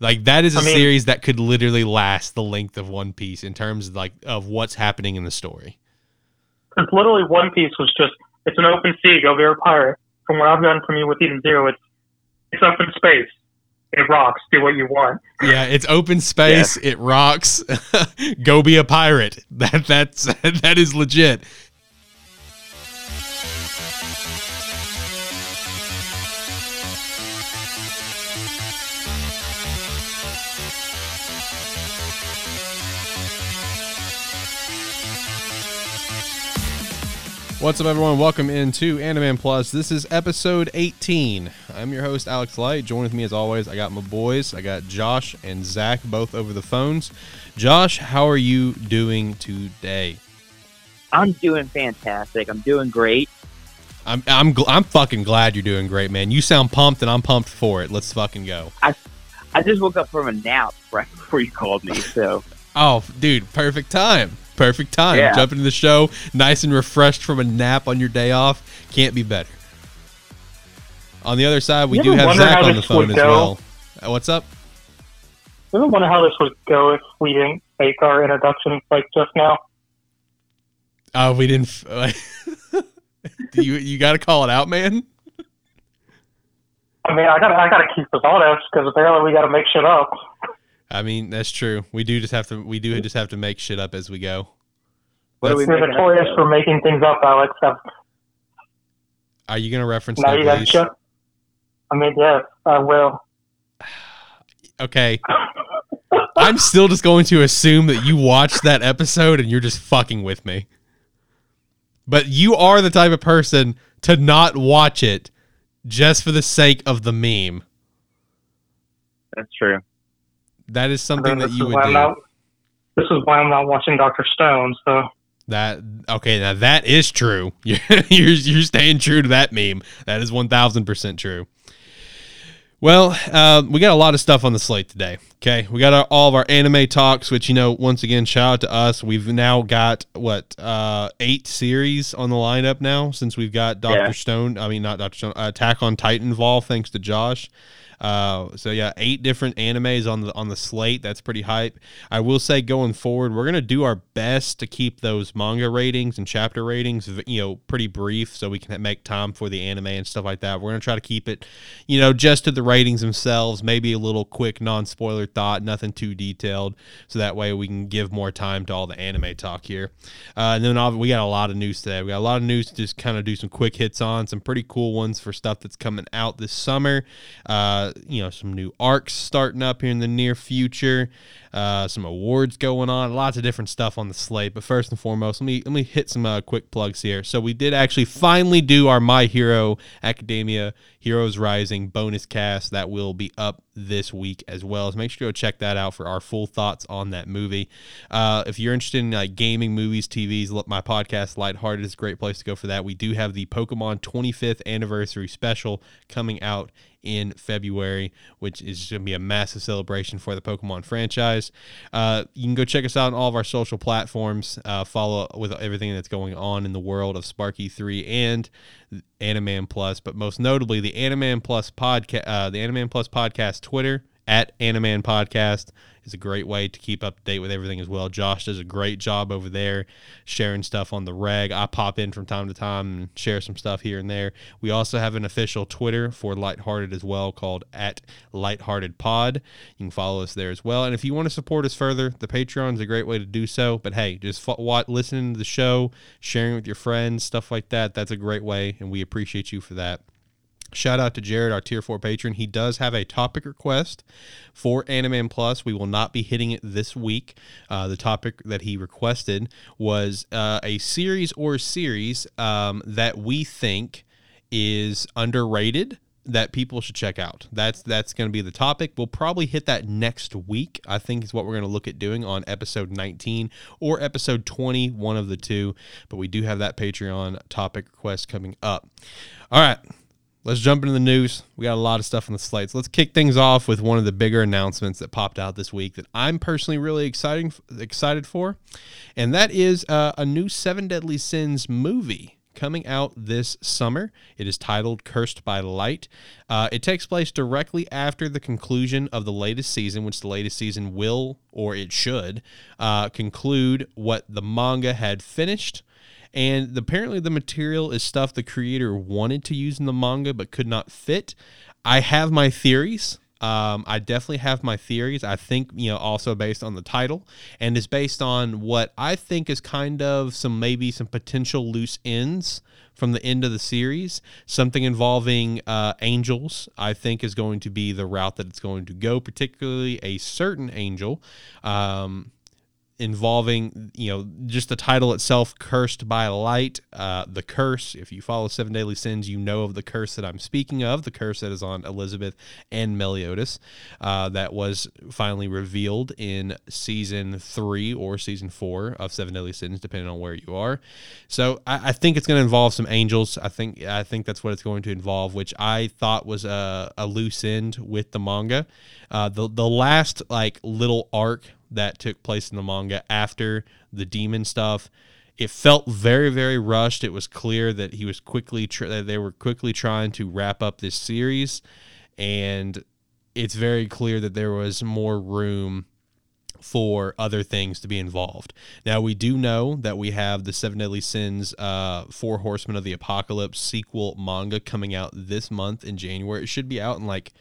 Like that is a I mean- series that could literally last the length of One Piece in terms of like of what's happening in the story. Because literally One Piece was just, it's an open sea, go be a pirate. From what I've done from you with Eden Zero, it's, it's up in space. It rocks. Do what you want. Yeah, it's open space. It rocks. Go be a pirate. That that's that is legit. What's up, everyone? Welcome into Animan Plus. This is episode 18. I'm your host, Alex Light. Join with me as always. I got my boys. I got Josh and Zach both over the phones. Josh, how are you doing today? I'm doing fantastic. I'm doing great. I'm I'm gl- I'm fucking glad you're doing great, man. You sound pumped, and I'm pumped for it. Let's fucking go. I I just woke up from a nap right before you called me, so Oh, dude, perfect time. Perfect time. Yeah. Jump into the show, nice and refreshed from a nap on your day off. Can't be better. On the other side, we You do have Zach on the phone as well. Uh, What's up? I wonder how this would go if we didn't make our introductions like just now. Oh, we didn't. F- you you got to call it out, man. I mean, I gotta, I gotta keep this honest because apparently we gotta make shit up. I mean, that's true. We do just have to. We do just have to make shit up as we go. what are we That's- We're making? notorious for making things up, Alex. So Are you gonna reference now that, you gotta please? shut. I mean, yes, I will. Okay. I'm still just going to assume that you watched that episode and you're just fucking with me. But you are the type of person to not watch it just for the sake of the meme. That's true. That is something that you would do. Not. This is why I'm not watching Doctor Stone. So That okay? Now that is true. You're you're, you're staying true to that meme. That is one thousand percent true. Well, uh, we got a lot of stuff on the slate today. Okay, we got our, all of our anime talks, which you know, once again, shout out to us. We've now got what uh, eight series on the lineup now since we've got Doctor Yeah. Stone. I mean, not Doctor Stone. Uh, Attack on Titan involved, thanks to Josh. Uh, so yeah, eight different animes on the on the slate. That's pretty hype. I will say going forward, we're gonna do our best to keep those manga ratings and chapter ratings, you know, pretty brief, so we can make time for the anime and stuff like that. We're gonna try to keep it, you know, just to the ratings themselves. Maybe a little quick non spoiler thought, nothing too detailed, so that way we can give more time to all the anime talk here. Uh, and then we got a lot of news today. We got a lot of news to just kind of do some quick hits on, some pretty cool ones for stuff that's coming out this summer. Uh, you know, some new arcs starting up here in the near future. Uh, some awards going on, lots of different stuff on the slate. But first and foremost, let me let me hit some uh, quick plugs here. So we did actually finally do our My Hero Academia Heroes Rising bonus cast that will be up this week as well. So make sure to go check that out for our full thoughts on that movie. Uh, if you're interested in like gaming, movies, TVs, my podcast Lighthearted is a great place to go for that. We do have the Pokemon 25th anniversary special coming out in February, which is going to be a massive celebration for the Pokemon franchise. Uh, you can go check us out on all of our social platforms. Uh, follow with everything that's going on in the world of Sparky Three and Animan Plus, but most notably the Animan Plus podcast, uh, the Animan Plus podcast Twitter at Animan Podcast is a great way to keep up to date with everything as well. Josh does a great job over there sharing stuff on the reg. I pop in from time to time and share some stuff here and there. We also have an official Twitter for Lighthearted as well called at Lighthearted Pod. You can follow us there as well. And if you want to support us further, the Patreon is a great way to do so. But hey, just wa- listening to the show, sharing with your friends, stuff like that, that's a great way. And we appreciate you for that. Shout out to Jared, our tier four patron. He does have a topic request for Animan Plus. We will not be hitting it this week. Uh, the topic that he requested was uh, a series or series um, that we think is underrated that people should check out. That's that's going to be the topic. We'll probably hit that next week. I think is what we're going to look at doing on episode 19 or episode 20, one of the two. But we do have that Patreon topic request coming up. All right. Let's jump into the news. We got a lot of stuff on the slate. So let's kick things off with one of the bigger announcements that popped out this week that I'm personally really exciting excited for, and that is uh, a new Seven Deadly Sins movie coming out this summer. It is titled Cursed by Light. Uh, it takes place directly after the conclusion of the latest season, which the latest season will, or it should, uh, conclude what the manga had finished. And apparently, the material is stuff the creator wanted to use in the manga but could not fit. I have my theories. Um, I definitely have my theories. I think, you know, also based on the title and is based on what I think is kind of some maybe some potential loose ends from the end of the series. Something involving uh, angels, I think, is going to be the route that it's going to go, particularly a certain angel. Um, involving you know just the title itself cursed by light uh, the curse. If you follow seven deadly sins you know of the curse that i'm speaking of the curse that is on elizabeth and meliodas uh, that was finally revealed in season three or season four of seven deadly sins depending on where you are. So i, I think it's going to involve some angels. I think i think that's what it's going to involve which i thought was a, a loose end with the manga. Uh, the, the last like little arc that took place in the manga after the demon stuff. It felt very, very rushed. It was clear that he was quickly tr- that they were quickly trying to wrap up this series, and it's very clear that there was more room for other things to be involved. Now we do know that we have the Seven Deadly Sins, uh, Four Horsemen of the Apocalypse sequel manga coming out this month in January. It should be out in like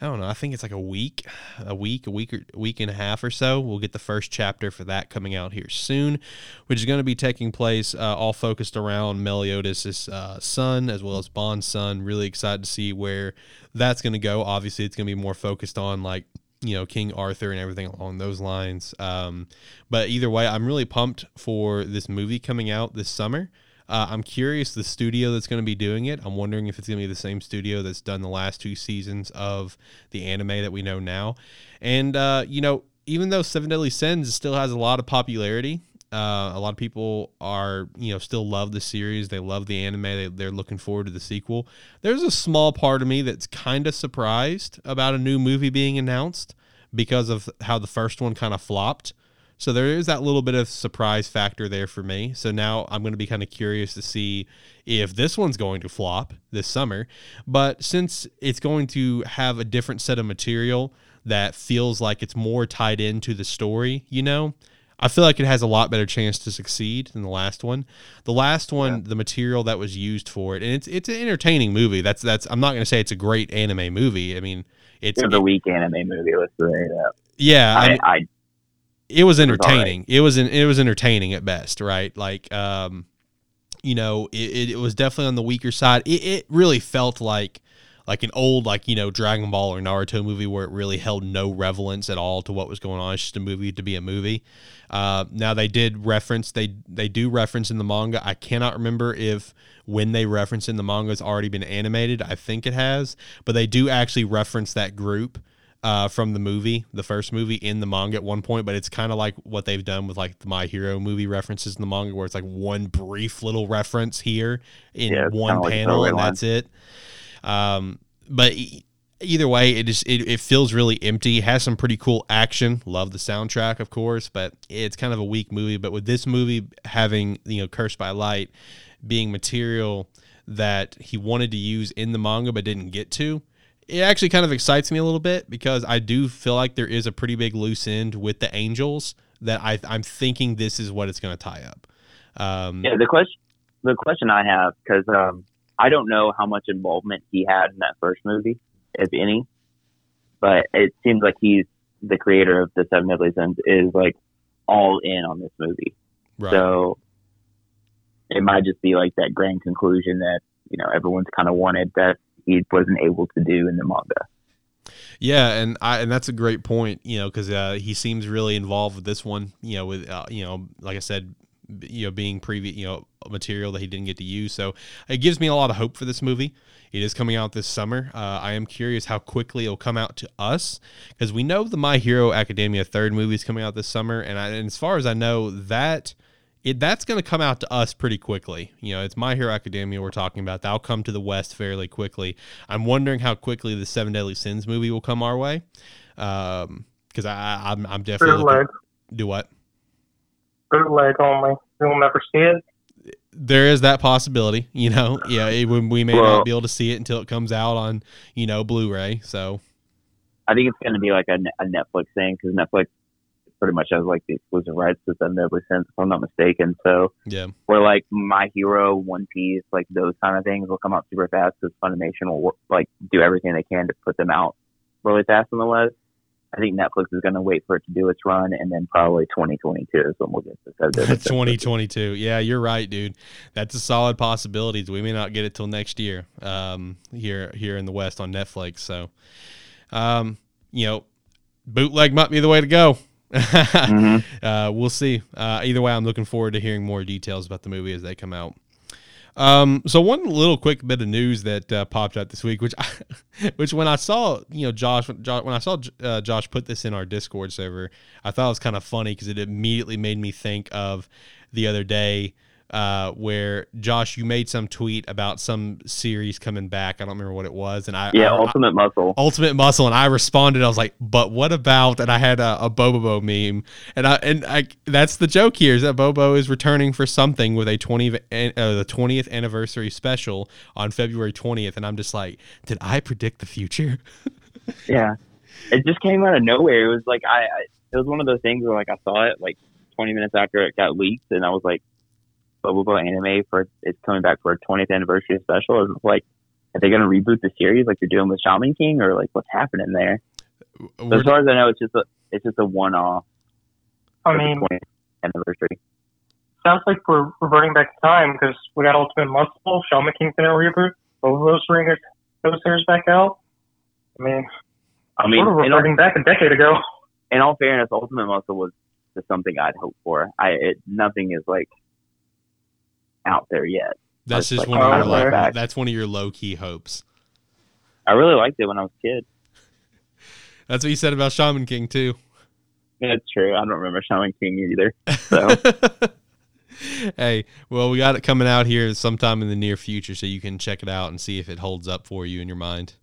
I don't know. I think it's like a week, a week, a week or week and a half or so. We'll get the first chapter for that coming out here soon, which is going to be taking place uh, all focused around Meliodas' uh, son as well as Ban's son. Really excited to see where that's going to go. Obviously, it's going to be more focused on like you know King Arthur and everything along those lines. Um, but either way, I'm really pumped for this movie coming out this summer. Uh, I'm curious the studio that's going to be doing it. I'm wondering if it's going to be the same studio that's done the last two seasons of the anime that we know now. And uh, you know, even though Seven Deadly Sins still has a lot of popularity, uh, a lot of people are you know still love the series. They love the anime. They, they're looking forward to the sequel. There's a small part of me that's kind of surprised about a new movie being announced because of how the first one kind of flopped. So there is that little bit of surprise factor there for me. So now I'm going to be kind of curious to see if this one's going to flop this summer. But since it's going to have a different set of material that feels like it's more tied into the story, you know, I feel like it has a lot better chance to succeed than the last one. The last one, yeah. the material that was used for it, and it's it's an entertaining movie. That's that's I'm not going to say it's a great anime movie. I mean, it's, it's a weak anime movie. Let's say that. Yeah, I, I, I it was entertaining. It was, right. it was it was entertaining at best, right? Like, um, you know, it, it was definitely on the weaker side. It, it really felt like like an old like you know Dragon Ball or Naruto movie where it really held no relevance at all to what was going on. It's just a movie to be a movie. Uh, now they did reference they they do reference in the manga. I cannot remember if when they reference in the manga has already been animated. I think it has, but they do actually reference that group uh, from the movie, the first movie in the manga at one point, but it's kind of like what they've done with like the My Hero movie references in the manga, where it's like one brief little reference here in yeah, one panel, like and that's it. Um, but either way, it just it, it feels really empty. It has some pretty cool action. Love the soundtrack, of course, but it's kind of a weak movie. But with this movie having you know Cursed by Light being material that he wanted to use in the manga but didn't get to it actually kind of excites me a little bit because I do feel like there is a pretty big loose end with the Angels that I, I'm thinking this is what it's going to tie up. Um, yeah, the question the question I have because um, I don't know how much involvement he had in that first movie, if any, but it seems like he's the creator of the Seven Deadly Sins is like all in on this movie. Right. So it might just be like that grand conclusion that you know everyone's kind of wanted that he wasn't able to do in the manga. Yeah, and I and that's a great point, you know, because uh, he seems really involved with this one, you know, with uh, you know, like I said, you know, being previous, you know, material that he didn't get to use. So it gives me a lot of hope for this movie. It is coming out this summer. Uh, I am curious how quickly it'll come out to us because we know the My Hero Academia third movie is coming out this summer, and, I, and as far as I know, that it that's going to come out to us pretty quickly. You know, it's My Hero Academia we're talking about. That'll come to the West fairly quickly. I'm wondering how quickly the Seven Deadly Sins movie will come our way. Um, because I I'm, I'm definitely bootleg. do what bootleg only. You'll never see it. there is that possibility. You know, yeah, it, we we may Well- not be able to see it until it comes out on you know Blu-ray. So I think it's going to be like a, a Netflix thing because Netflix pretty much has like the exclusive rights to Seven Deadly Sins, if I'm not mistaken. So yeah, where like My Hero, One Piece, like those kind of things will come out super fast because Funimation will work, like do everything they can to put them out really fast in the West. I think Netflix is going to wait for it to do its run, and then probably 2022 is when we'll get to Seven Deadly Sins. 2022. Yeah, you're right, dude. That's a solid possibility. We may not get it till next year um, here here in the West on Netflix. So, um, you know, bootleg might be the way to go. Mhm. uh, we'll see. Uh, either way, I'm looking forward to hearing more details about the movie as they come out. Um, so one little quick bit of news that uh, popped out this week, which, I, which when I saw, you know, Josh, Josh when I saw uh, Josh put this in our Discord server, I thought it was kind of funny because it immediately made me think of the other day uh, where Josh, you made some tweet about some series coming back. I don't remember what it was, and I Yeah, I- Ultimate Muscle. Ultimate Muscle, and I responded. I was like, "But what about?" And I had a, a Bobo meme, and I and I that's the joke here is that Bobo is returning for something with a twenty uh, the twentieth anniversary special on February twentieth, and I'm just like, did I predict the future? Yeah, it just came out of nowhere. It was like I, I, it was one of those things where like I saw it like 20 minutes after it got leaked, and I was like, Bobobo anime for it's coming back for a 20th anniversary special. It like, are they gonna reboot the series like they're doing with Shaman King, or like what's happening there? So as far as I know, it's just a it's just a one off I mean, 20th anniversary. sounds like we're reverting back to time because we got Ultimate Muscle, Shaman King's in a reboot, both of those bring those series back out. I mean, I mean, sort of in all, reverting back a decade ago. in all fairness, Ultimate Muscle was just something I'd hoped for. I it, nothing is like out there yet. that's just like, one of your low, that's one of your low key hopes. I really liked it when I was a kid. That's what you said about Shaman King too. That's true. I don't remember Shaman King either. So hey, well, we got it coming out here sometime in the near future, so you can check it out and see if it holds up for you in your mind.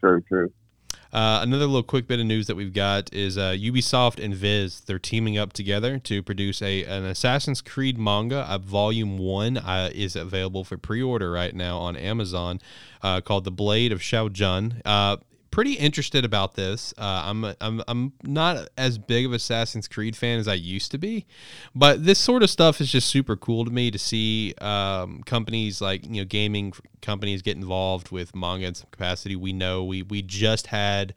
true, true. Uh, another little quick bit of news that we've got is uh, Ubisoft and Viz. They're teaming up together to produce a an Assassin's Creed manga. Uh, volume one uh, is available for pre-order right now on Amazon, uh, called "The Blade of Shao Jun." Pretty interested about this. Uh, I'm I'm I'm not as big of Assassin's Creed fan as I used to be, but this sort of stuff is just super cool to me to see um, companies like you know gaming companies get involved with manga in some capacity. We know we we just had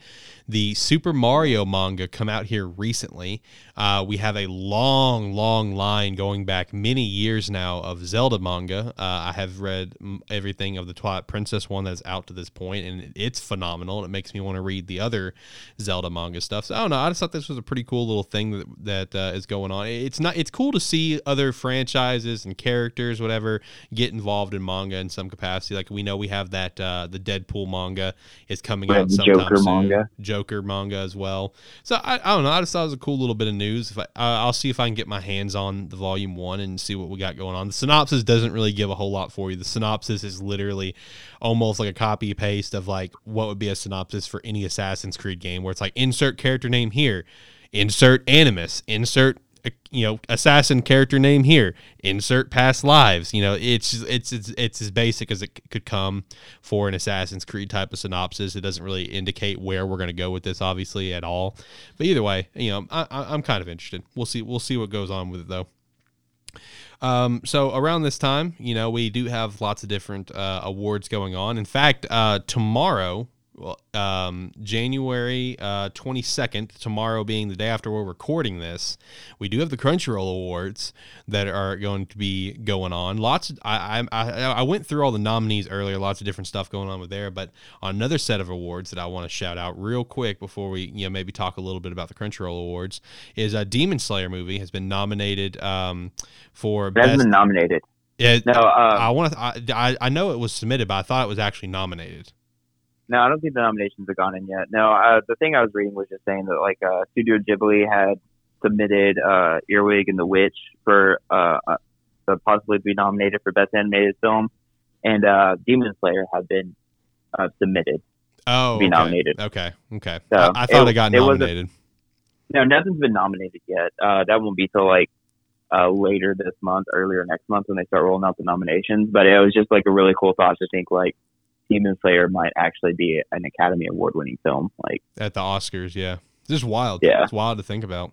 the Super Mario manga come out here recently. Uh, we have a long, long line going back many years now of Zelda manga. Uh, I have read everything of the Twilight Princess one that's out to this point, and it's phenomenal. It makes me want to read the other Zelda manga stuff. So I don't know. I just thought this was a pretty cool little thing that that uh, is going on. It's not. It's cool to see other franchises and characters, whatever, get involved in manga in some capacity. Like we know we have that uh, the Deadpool manga is coming out sometime Joker soon. manga. Joker manga as well. So I, I don't know. I just thought it was a cool little bit of news. If I, uh, I'll see if I can get my hands on the volume one and see what we got going on. The synopsis doesn't really give a whole lot for you. The synopsis is literally almost like a copy paste of like what would be a synopsis for any Assassin's Creed game, where it's like insert character name here, insert animus, insert uh, you know assassin character name here insert past lives. You know it's it's it's, it's as basic as it could come for an assassin's creed type of synopsis. It doesn't really indicate where we're going to go with this obviously at all. But either way you know I, I, i'm kind of interested. We'll see we'll see what goes on with it though um, so around this time, you know, we do have lots of different uh, awards going on. In fact, uh, tomorrow, um, January uh, 22nd, tomorrow being the day after we're recording this, we do have the Crunchyroll Awards that are going to be going on. Lots. Of, I, I I I went through all the nominees earlier. Lots of different stuff going on with there. But on another set of awards that I want to shout out real quick before we you know maybe talk a little bit about the Crunchyroll Awards is a Demon Slayer movie has been nominated um, for hasn't best. been nominated. Yeah, No, uh, I want to. I I know it was submitted, but I thought it was actually nominated. No, I don't think the nominations have gone in yet. No, uh, the thing I was reading was just saying that like uh, Studio Ghibli had submitted uh, Earwig and the Witch for uh, uh, to possibly be nominated for Best Animated Film, and uh, Demon Slayer had been uh, submitted. Oh, be okay. nominated. Okay, okay. So, I, I thought it, it- got it nominated. No, nothing's been nominated yet. Uh, that won't be till like uh, later this month, earlier next month when they start rolling out the nominations. But it was just like a really cool thought to think like Demon Slayer might actually be an Academy Award winning film. Like at the Oscars, yeah. This is wild. Yeah. It's wild to think about.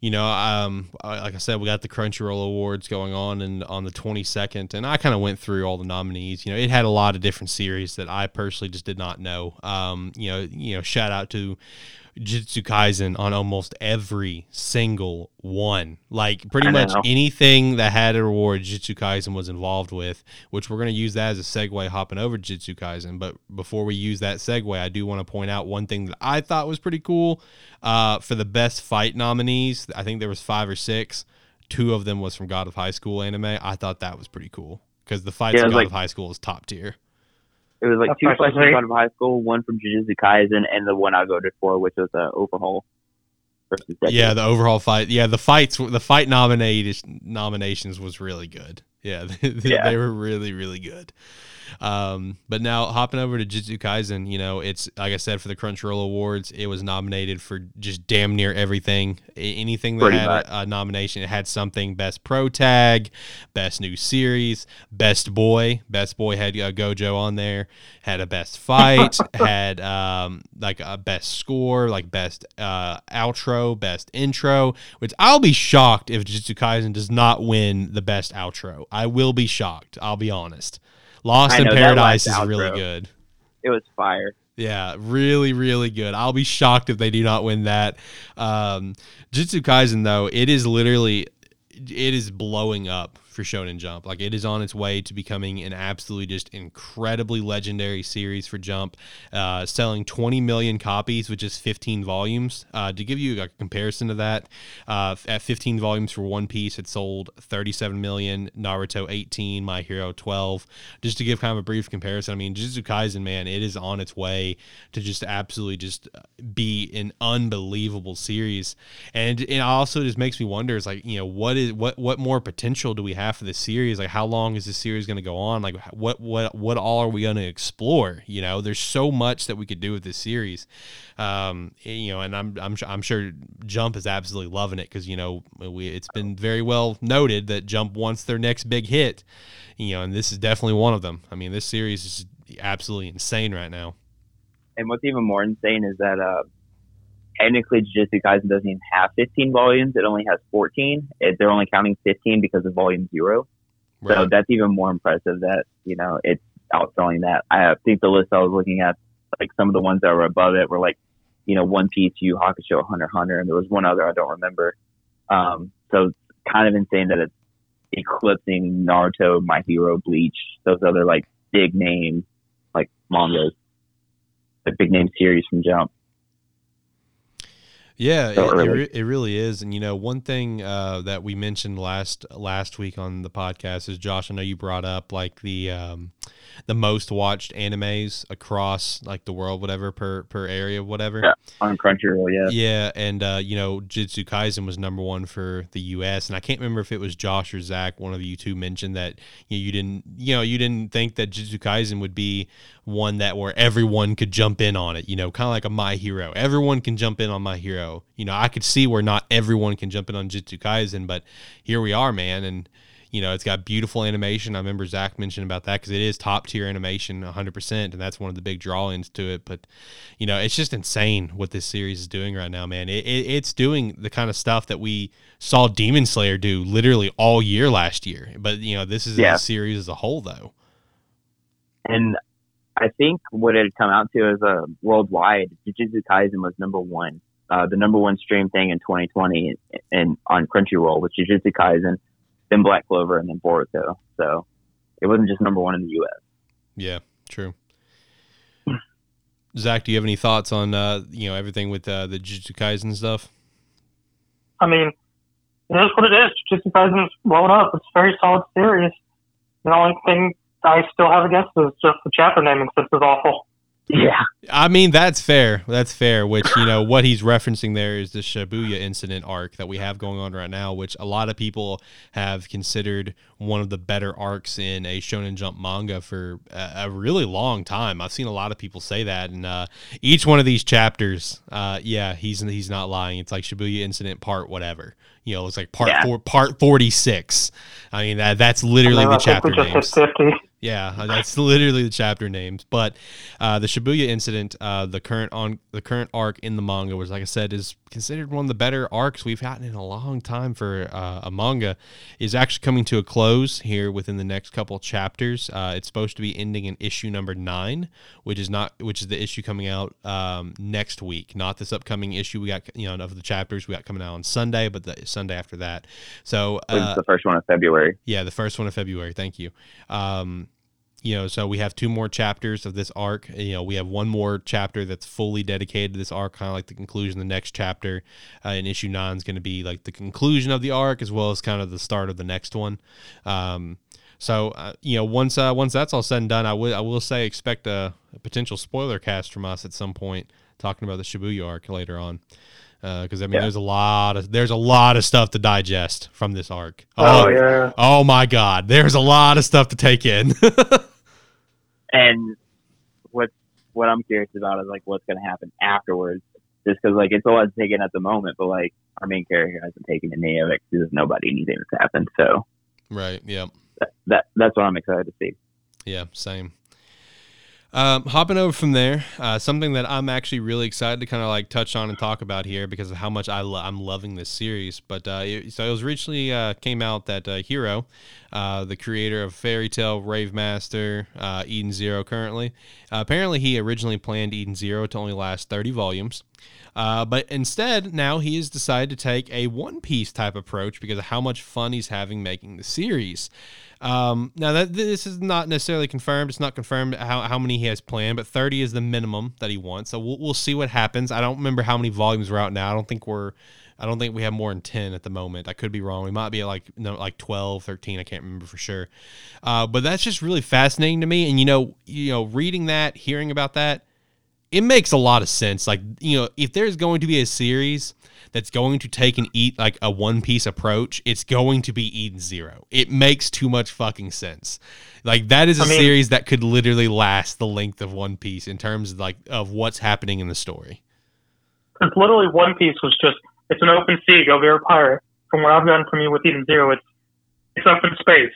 You know, um, like I said, we got the Crunchyroll Awards going on and on the 22nd, and I kind of went through all the nominees. You know, it had a lot of different series that I personally just did not know. Um, you know, you know, shout out to Jujutsu Kaisen on almost every single one. Like pretty much anything that had a reward, Jujutsu Kaisen was involved with. Which we're going to use that as a segue, hopping over Jujutsu Kaisen. But before we use that segue, I do want to point out one thing that I thought was pretty cool. Uh, for the best fight nominees, I think there was five or six. Two of them was from God of High School anime. I thought that was pretty cool because the fights Yeah, in God like- of High School is top tier. It was like That's two nice to fights see. of high school, one from Jujutsu Kaisen, and the one I voted for, which was uh, Overhaul versus Yeah, the overhaul fight. Yeah, the fights, the fight nominated nominations was really good. Yeah, they, Yeah. they were really, really good. Um, but now hopping over to Jujutsu Kaisen, you know, it's like I said for the Crunchyroll Awards, it was nominated for just damn near everything. Anything that Pretty had much. a, a nomination, it had something: best pro tag, best new series, best boy. Best boy had uh, Gojo on there. Had a best fight. had um like a best score, like best uh outro, best intro. Which I'll be shocked if Jujutsu Kaisen does not win the best outro. I will be shocked. I'll be honest. Lost I in Paradise is last really good. it was fire. Yeah, really, really good. I'll be shocked if they do not win that. Um, Jujutsu Kaisen, though, it is literally, it is blowing up for Shonen Jump. Like it is on its way to becoming an absolutely just incredibly legendary series for Jump, uh, selling 20 million copies, which is 15 volumes. Uh, to give you a comparison to that, uh, at 15 volumes for One Piece, it sold 37 million. Naruto 18, My Hero 12. Just to give kind of a brief comparison, I mean, Jujutsu Kaisen, man, it is on its way to just absolutely just be an unbelievable series. And it also just makes me wonder, is like, you know, what is what what more potential do we have for the series? Like, how long is this series going to go on? Like, what what what all are we going to explore? You know, there's so much that we could do with this series. Um, you know, and I'm I'm I'm sure Jump is absolutely loving it because you know we it's been very well noted that Jump wants their next big hit. You know, and this is definitely one of them. I mean, this series is absolutely insane right now. And what's even more insane is that uh, technically Jujutsu Kaisen doesn't even have 15 volumes. It only has 14. It, they're only counting 15 because of volume zero. So that's even more impressive that, you know, it's outselling that. I think the list I was looking at, like some of the ones that were above it were like, you know, One Piece, Yu Yu Hakusho, Hunter Hunter, and there was one other I don't remember. Um, so it's kind of insane that it's eclipsing Naruto, My Hero, Bleach, those other like big name like mangas, the big name series from Jump. Yeah, it, it, re- it really is. And you know, one thing uh, that we mentioned last last week on the podcast is Josh. I know you brought up like the um, the most watched animes across like the world, whatever per per area, whatever. Yeah. On Crunchyroll, yeah. Yeah, and uh, you know, Jitsu Kaisen was number one for the U.S. and I can't remember if it was Josh or Zach. One of you two mentioned that you, know, you didn't, you know, you didn't think that Jitsu Kaisen would be one that where everyone could jump in on it. You know, kind of like a My Hero. Everyone can jump in on My Hero. You know, I could see where not everyone can jump in on Jitsu Kaisen, but here we are, man, and. You know, it's got beautiful animation. I remember Zach mentioned about that because it is top tier animation, 100%, and that's one of the big drawings to it. But you know, it's just insane what this series is doing right now, man. It, it, it's doing the kind of stuff that we saw Demon Slayer do literally all year last year. But you know, this is Yeah. a series as a whole, though. And I think what it had come out to is uh, worldwide, Jujutsu Kaisen was number one. Uh, the number one stream thing in 2020 and on Crunchyroll was Jujutsu Kaisen, then Black Clover, and then Boruto. So it wasn't just number one in the U.S. Yeah, true. Zach, do you have any thoughts on uh, you know everything with uh, the Jujutsu Kaisen stuff? I mean, it is what it is. Jujutsu Kaisen's blowing up. It's a very solid series. The only thing I still have against it is just the chapter naming system is awful. Yeah, I mean, that's fair. That's fair. Which you know what he's referencing there is the Shibuya incident arc that we have going on right now, which a lot of people have considered one of the better arcs in a Shonen Jump manga for a, a really long time. I've seen a lot of people say that, and uh, each one of these chapters, uh, yeah, he's he's not lying. It's like Shibuya incident part whatever. You know, it's like part Yeah. four, part forty six. I mean, that that's literally the I think we chapter just names. 50. Yeah, uh, that's literally the chapter names. But uh, the Shibuya incident, uh, the current on the current arc in the manga, was like I said, is considered one of the better arcs we've gotten in a long time for uh, a manga. Is actually coming to a close here within the next couple chapters. Uh, it's supposed to be ending in issue number nine, which is not which is the issue coming out um, next week, not this upcoming issue we got you know of the chapters we got coming out on Sunday, but the Sunday after that. So uh, the first one of February. yeah, the first one of February. Thank you. Um, you know, so we have two more chapters of this arc. You know, we have one more chapter that's fully dedicated to this arc, kind of like the conclusion. The next chapter uh, in issue nine is going to be like the conclusion of the arc, as well as kind of the start of the next one. Um, so uh, you know, once uh, once that's all said and done, I will I will say expect a, a potential spoiler cast from us at some point, talking about the Shibuya arc later on. Because I mean, Yeah. there's a lot of there's a lot of stuff to digest from this arc. Oh, yeah. Oh my God, there's a lot of stuff to take in. And what what I'm curious about is like what's going to happen afterwards. Just because like it's a lot taken at the moment, but like our main character hasn't taken any of it because nobody anything that's happened. So right. Yeah. that, that that's what I'm excited to see. Yeah. Same. Um, hopping over from there, uh, something that I'm actually really excited to kind of like touch on and talk about here because of how much I lo- I'm loving this series. But uh, it, so it was recently uh, came out that uh, Hiro, uh, the creator of Fairy Tail, Rave Master, uh, Eden Zero, currently, apparently he originally planned Eden Zero to only last 30 volumes. But instead, now he has decided to take a One Piece type approach because of how much fun he's having making the series. Um, now that this is not necessarily confirmed, it's not confirmed how, how many he has planned, but 30 is the minimum that he wants. So we'll, we'll see what happens. I don't remember how many volumes we're out now. I don't think we're, I don't think we have more than 10 at the moment. I could be wrong. We might be at like, no, like 12, 13. I can't remember for sure. Uh, but that's just really fascinating to me. And you know, you know, reading that, hearing about that, it makes a lot of sense. Like, you know, if there's going to be a series that's going to take and eat like a one piece approach, it's going to be Eden Zero. It makes too much fucking sense. Like that is a I mean- series that could literally last the length of One Piece in terms of like of what's happening in the story. Because literally One Piece was just, it's an open sea, go be a pirate. From what I've done from you with Eden Zero, it's, it's up in space.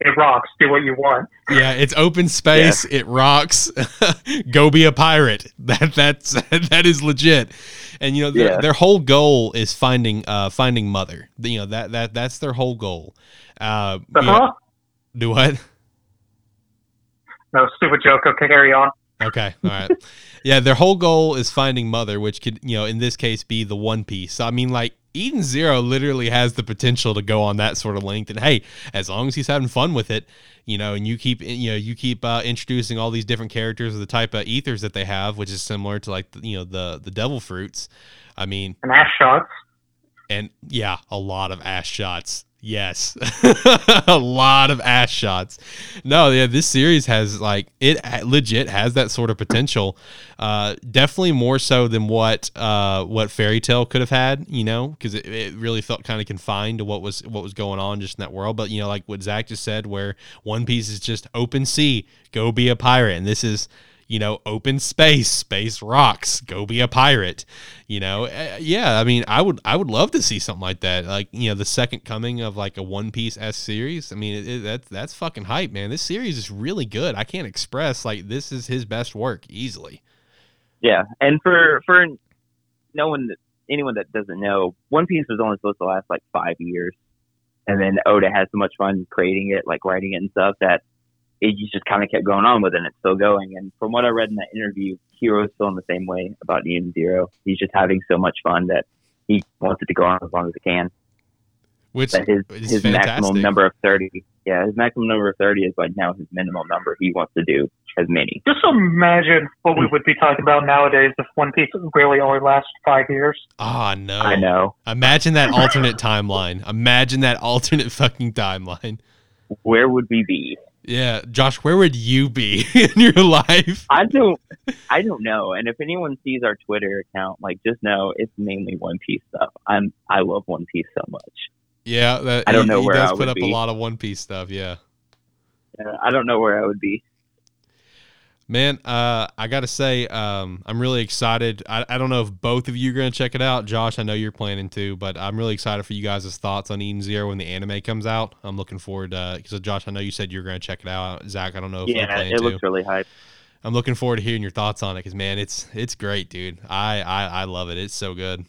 It rocks. Do what you want. Yeah, it's open space. It rocks. Go be a pirate. That that's that is legit. And you know their, Yeah. their whole goal is finding uh finding mother. You know that that that's their whole goal. Uh, The you know- do what? No, stupid joke. Okay, carry on. Okay, all right. yeah, their whole goal is finding mother, which could, you know, in this case, be the One Piece. So, I mean, like Eden Zero literally has the potential to go on that sort of length. And hey, as long as he's having fun with it, you know, and you keep, you know, you keep uh, introducing all these different characters of the type of ethers that they have, which is similar to like, you know, the the devil fruits. I mean, And ass shots. and yeah, a lot of ass shots. Yes, a lot of ass shots. No, yeah, this series has like it legit has that sort of potential. Uh, definitely more so than what uh, what Fairy Tail could have had. You know, because it, it really felt kind of confined to what was what was going on just in that world. But you know, like what Zach just said, where One Piece is just open sea, go be a pirate, and this is you know, open space, space rocks, go be a pirate. You know, Uh, yeah. I mean, I would, I would love to see something like that. Like, you know, the second coming of like a One Piece S series. I mean, it, it, that's that's fucking hype, man. This series is really good. I can't express like this is his best work easily. Yeah, and for for no one anyone that doesn't know, One Piece was only supposed to last like five years, and then Oda had so much fun creating it, like writing it and stuff, that it just kind of kept going on with it. and It's still going. And from what I read in that interview, Hiro's still in the same way about Eden Zero. He's just having so much fun that he wants it to go on as long as it can. Which That his is his fantastic. maximum number of thirty, yeah, his maximum number of thirty is like now his minimum number. He wants to do as many. Just imagine what we would be talking about nowadays if One Piece really only lasts five years. Ah, no. I know. Imagine that alternate timeline. Imagine that alternate fucking timeline. where would we be? Yeah, Josh, where would you be in your life? I don't, I don't know. And if anyone sees our Twitter account, like just know it's mainly One Piece stuff. I'm, I love One Piece so much. Yeah, that, I don't he, know he where does I put would up a lot of One Piece stuff. Yeah, Uh, I don't know where I would be. Man. Uh, I gotta say, um, I'm really excited. I, I don't know if both of you are gonna check it out. Josh, I know you're planning to, but I'm really excited for you guys' thoughts on Eden Zero when the anime comes out. I'm looking forward. Because Josh, I know you said you're gonna check it out. Zach, I don't know if you're Yeah, it to. looks really hype. I'm looking forward to hearing your thoughts on it because man, it's it's great, dude. I, I I love it. It's so good.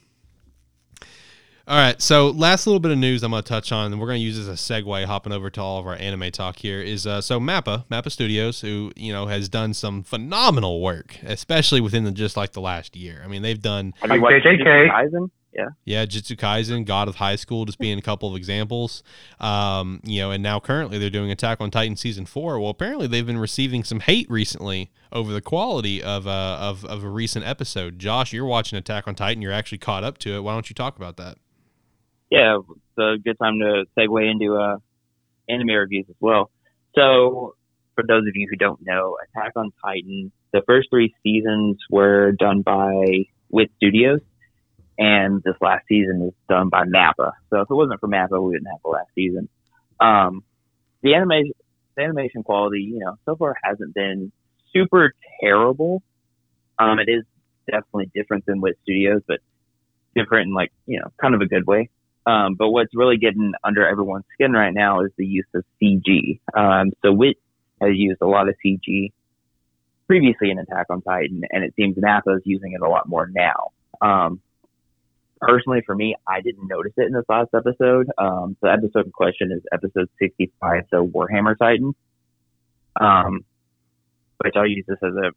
All right, so last little bit of news I'm going to touch on, and we're going to use as a segue, hopping over to all of our anime talk here. Is uh, so Mappa, Mappa Studios, who you know has done some phenomenal work, especially within the, just like the last year. I mean, they've done Have you Like JJK. Jujutsu Yeah. yeah, Jitsu Kaisen, God of High School, just being a couple of examples. Um, you know, and now currently they're doing Attack on Titan season four. Well, apparently they've been receiving some hate recently over the quality of uh, of of a recent episode. Josh, you're watching Attack on Titan. You're actually caught up to it. Why don't you talk about that? Yeah, it's a good time to segue into uh, anime reviews as well. So, for those of you who don't know, Attack on Titan, the first three seasons were done by Wit Studios, and this last season is done by Mappa. So, if it wasn't for Mappa, we wouldn't have the last season. Um, the animation, the animation quality, you know, so far hasn't been super terrible. Um, it is definitely different than Wit Studios, but different in like you know, kind of a good way. Um, but what's really getting under everyone's skin right now is the use of CG. Um, so Wit has used a lot of CG previously in Attack on Titan, and it seems Mappa is using it a lot more now. Um, personally, for me, I didn't notice it in this last episode. Um, the episode in question is episode 65, so Warhammer Titan. Um, which I'll use this as a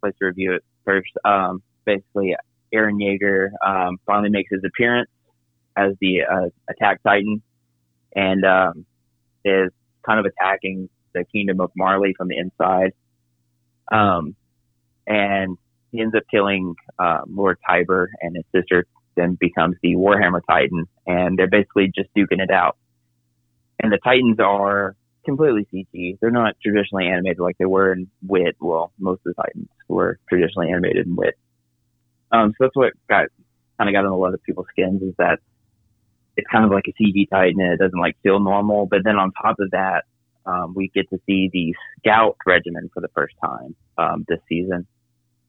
place to review it first. Um, basically, Eren Yeager um, finally makes his appearance as the uh, attack titan and um, is kind of attacking the kingdom of Marley from the inside. Um, and he ends up killing uh, Lord Tybur, and his sister then becomes the Warhammer Titan, and they're basically just duking it out. And the Titans are completely CG. They're not traditionally animated like they were in Wit. Well, most of the Titans were traditionally animated in Wit. Um, so that's what got kind of got on a lot of people's skins is that it's kind of like a CG Titan and it doesn't like feel normal. But then on top of that, um, we get to see the Scout Regiment for the first time um, this season,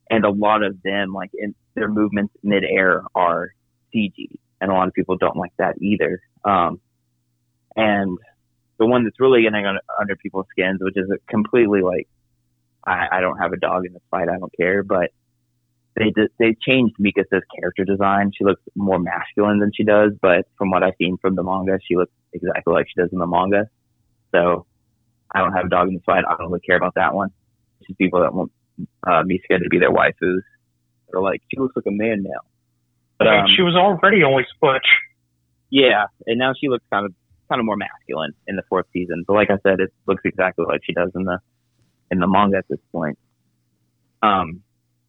and a lot of them like in their movements midair are CG, and a lot of people don't like that either. Um, and the one that's really getting under, under people's skins, which is completely like, I, I don't have a dog in this fight, I don't care, but they they changed Mikasa's character design. She looks more masculine than she does, but from what I've seen from the manga, she looks exactly like she does in the manga. So I don't have a dog in this fight. I don't really care about that one. It's just people that want uh, Mika to be their waifus. They're like, she looks like a man now. But um, she was already always butch. yeah, and now she looks kind of kind of more masculine in the fourth season. But like I said, it looks exactly like she does in the in the manga at this point. Um,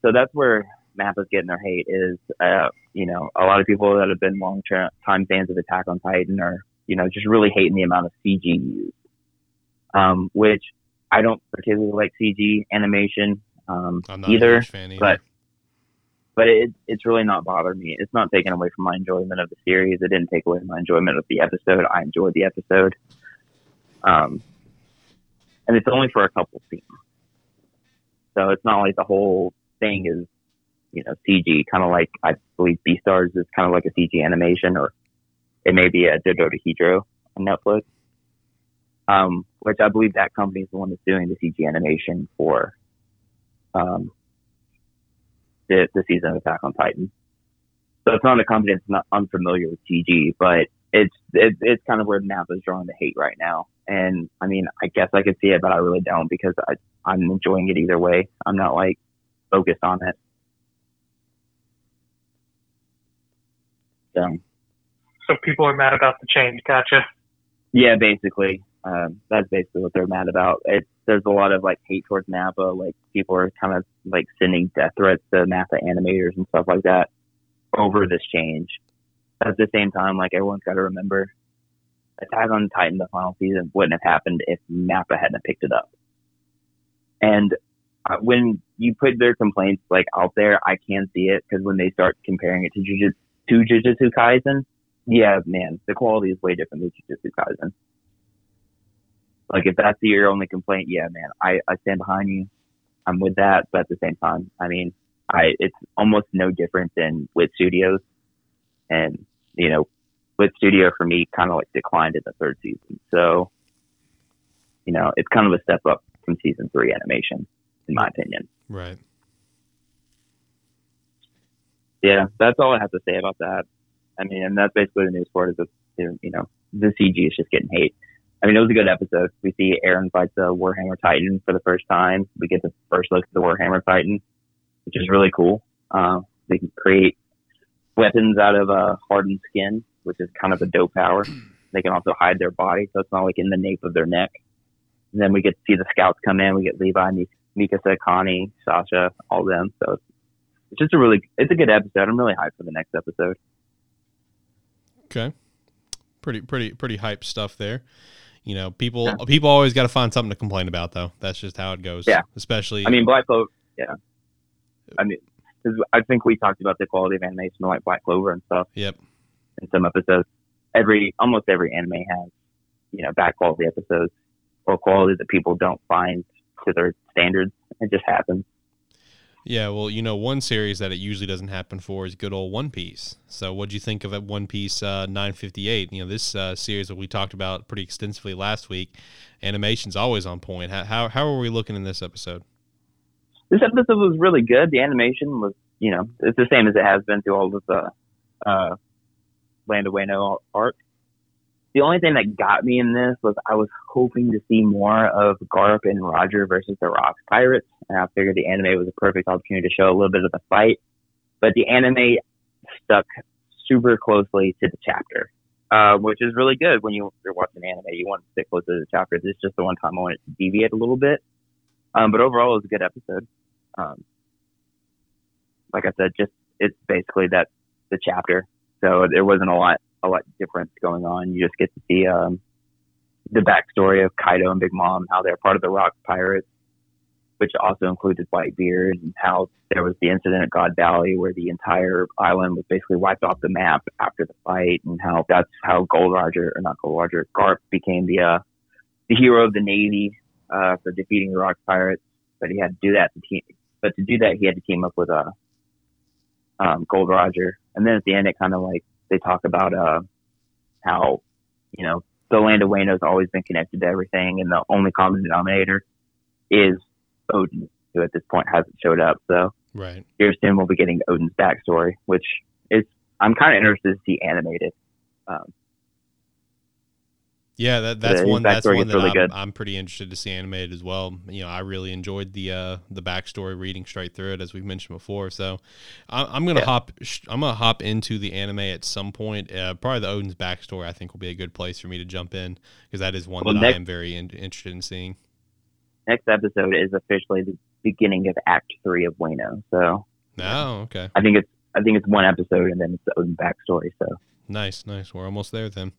so that's where Mappa's getting their hate is, uh, you know, a lot of people that have been long time fans of Attack on Titan are, you know, just really hating the amount of CG used. Um, which I don't particularly like CG animation um, either a huge fan either. but but it, it's really not bothered me. It's not taken away from my enjoyment of the series. It didn't take away my enjoyment of the episode. I enjoyed the episode. Um, and it's only for a couple scenes. So it's not like the whole thing is, you know, CG, kind of like I believe Beastars is kind of like a CG animation or it may be a Dorohedoro on Netflix. Um, which I believe that company is the one that's doing the CG animation for, um, the, the season of Attack on Titan. So it's not a company that's not unfamiliar with CG, but it's it, it's kind of where Mappa's drawing the hate right now. And I mean, I guess I could see it, but I really don't because I I'm enjoying it either way. I'm not like focused on it. So So people are mad about the change. Gotcha. yeah, basically, um, that's basically what they're mad about. It's there's a lot of like hate towards Mappa. Like people are kind of like sending death threats to Mappa animators and stuff like that over this change. At the same time, like everyone's got to remember, Attack on Titan, the final season, wouldn't have happened if Mappa hadn't picked it up. And uh, when you put their complaints like out there, I can see it because when they start comparing it to Jujutsu, to Jujutsu Kaisen, yeah, man, the quality is way different than Jujutsu Kaisen. Like if that's your only complaint, yeah, man, I, I stand behind you. I'm with that, but at the same time, I mean, I it's almost no different than Wit Studios, and you know, Wit Studio for me kind of like declined in the third season, so you know, it's kind of a step up from season three animation, in my opinion. Right. Yeah, that's all I have to say about that. I mean, and that's basically the news for it. Is that, you know, the CG is just getting hate. I mean, it was a good episode. We see Eren fight the Warhammer Titan for the first time. We get the first look at the Warhammer Titan, which is really cool. Uh, they can create weapons out of uh, hardened skin, which is kind of a dope power. They can also hide their body, so it's not like in the nape of their neck. And then we get to see the scouts come in. We get Levi, Mikasa, Connie, Sasha, all them. So it's just a really, it's a good episode. I'm really hyped for the next episode. Okay. Pretty, pretty, pretty hype stuff there. You know, people, yeah. people always got to find something to complain about, though. That's just how it goes. Yeah. Especially. I mean, Black Clover. Yeah. I mean, because I think we talked about the quality of animation like Black Clover and stuff. Yep. In some episodes, every almost every anime has, you know, bad quality episodes or quality that people don't find to their standards. It just happens. Yeah, well, you know, one series that it usually doesn't happen for is good old One Piece. So, what do you think of it, One Piece uh, 958? You know, this uh, series that we talked about pretty extensively last week, animation's always on point. How, how, how are we looking in this episode? This episode was really good. The animation was, you know, it's the same as it has been through all of the uh, Land of Wano arc the only thing that got me in this was I was hoping to see more of Garp and Roger versus the Rocks Pirates, and I figured the anime was a perfect opportunity to show a little bit of the fight. But the anime stuck super closely to the chapter, uh, which is really good when you, are watching anime. You want to stick close to the chapter. This is just the one time I wanted to deviate a little bit. Um, but overall, it was a good episode. Um, like I said, just it's basically that the chapter. So there wasn't a lot a lot different going on. You just get to see um, the backstory of Kaido and Big Mom, how they're part of the Rock Pirates, which also included Whitebeard, and how there was the incident at God Valley where the entire island was basically wiped off the map after the fight, and how that's how Gold Roger, or not Gold Roger, Garp became the uh, the hero of the Navy uh, for defeating the Rock Pirates. But he had to do that to team. But to do that, he had to team up with a uh, um, Gold Roger. And then at the end, it kind of like they talk about uh, how you know the land of Wano has always been connected to everything, and the only common denominator is Oden, who at this point hasn't showed up. So right here soon we'll be getting Oden's backstory, which is I'm kind of interested to see animated. Um, yeah, that, that's one. That's one that really I'm, I'm, pretty interested to see animated as well. You know, I really enjoyed the uh, the backstory, reading straight through it, as we've mentioned before. So, I, am gonna yeah. hop. I'm gonna hop into the anime at some point. Uh, probably the Oden's backstory. I think will be a good place for me to jump in because that is one well, that next, I am very in, interested in seeing. Next episode is officially the beginning of Act Three of Wano. So, oh, okay. I think it's I think it's one episode and then it's the Oden backstory. So nice, nice. We're almost there then.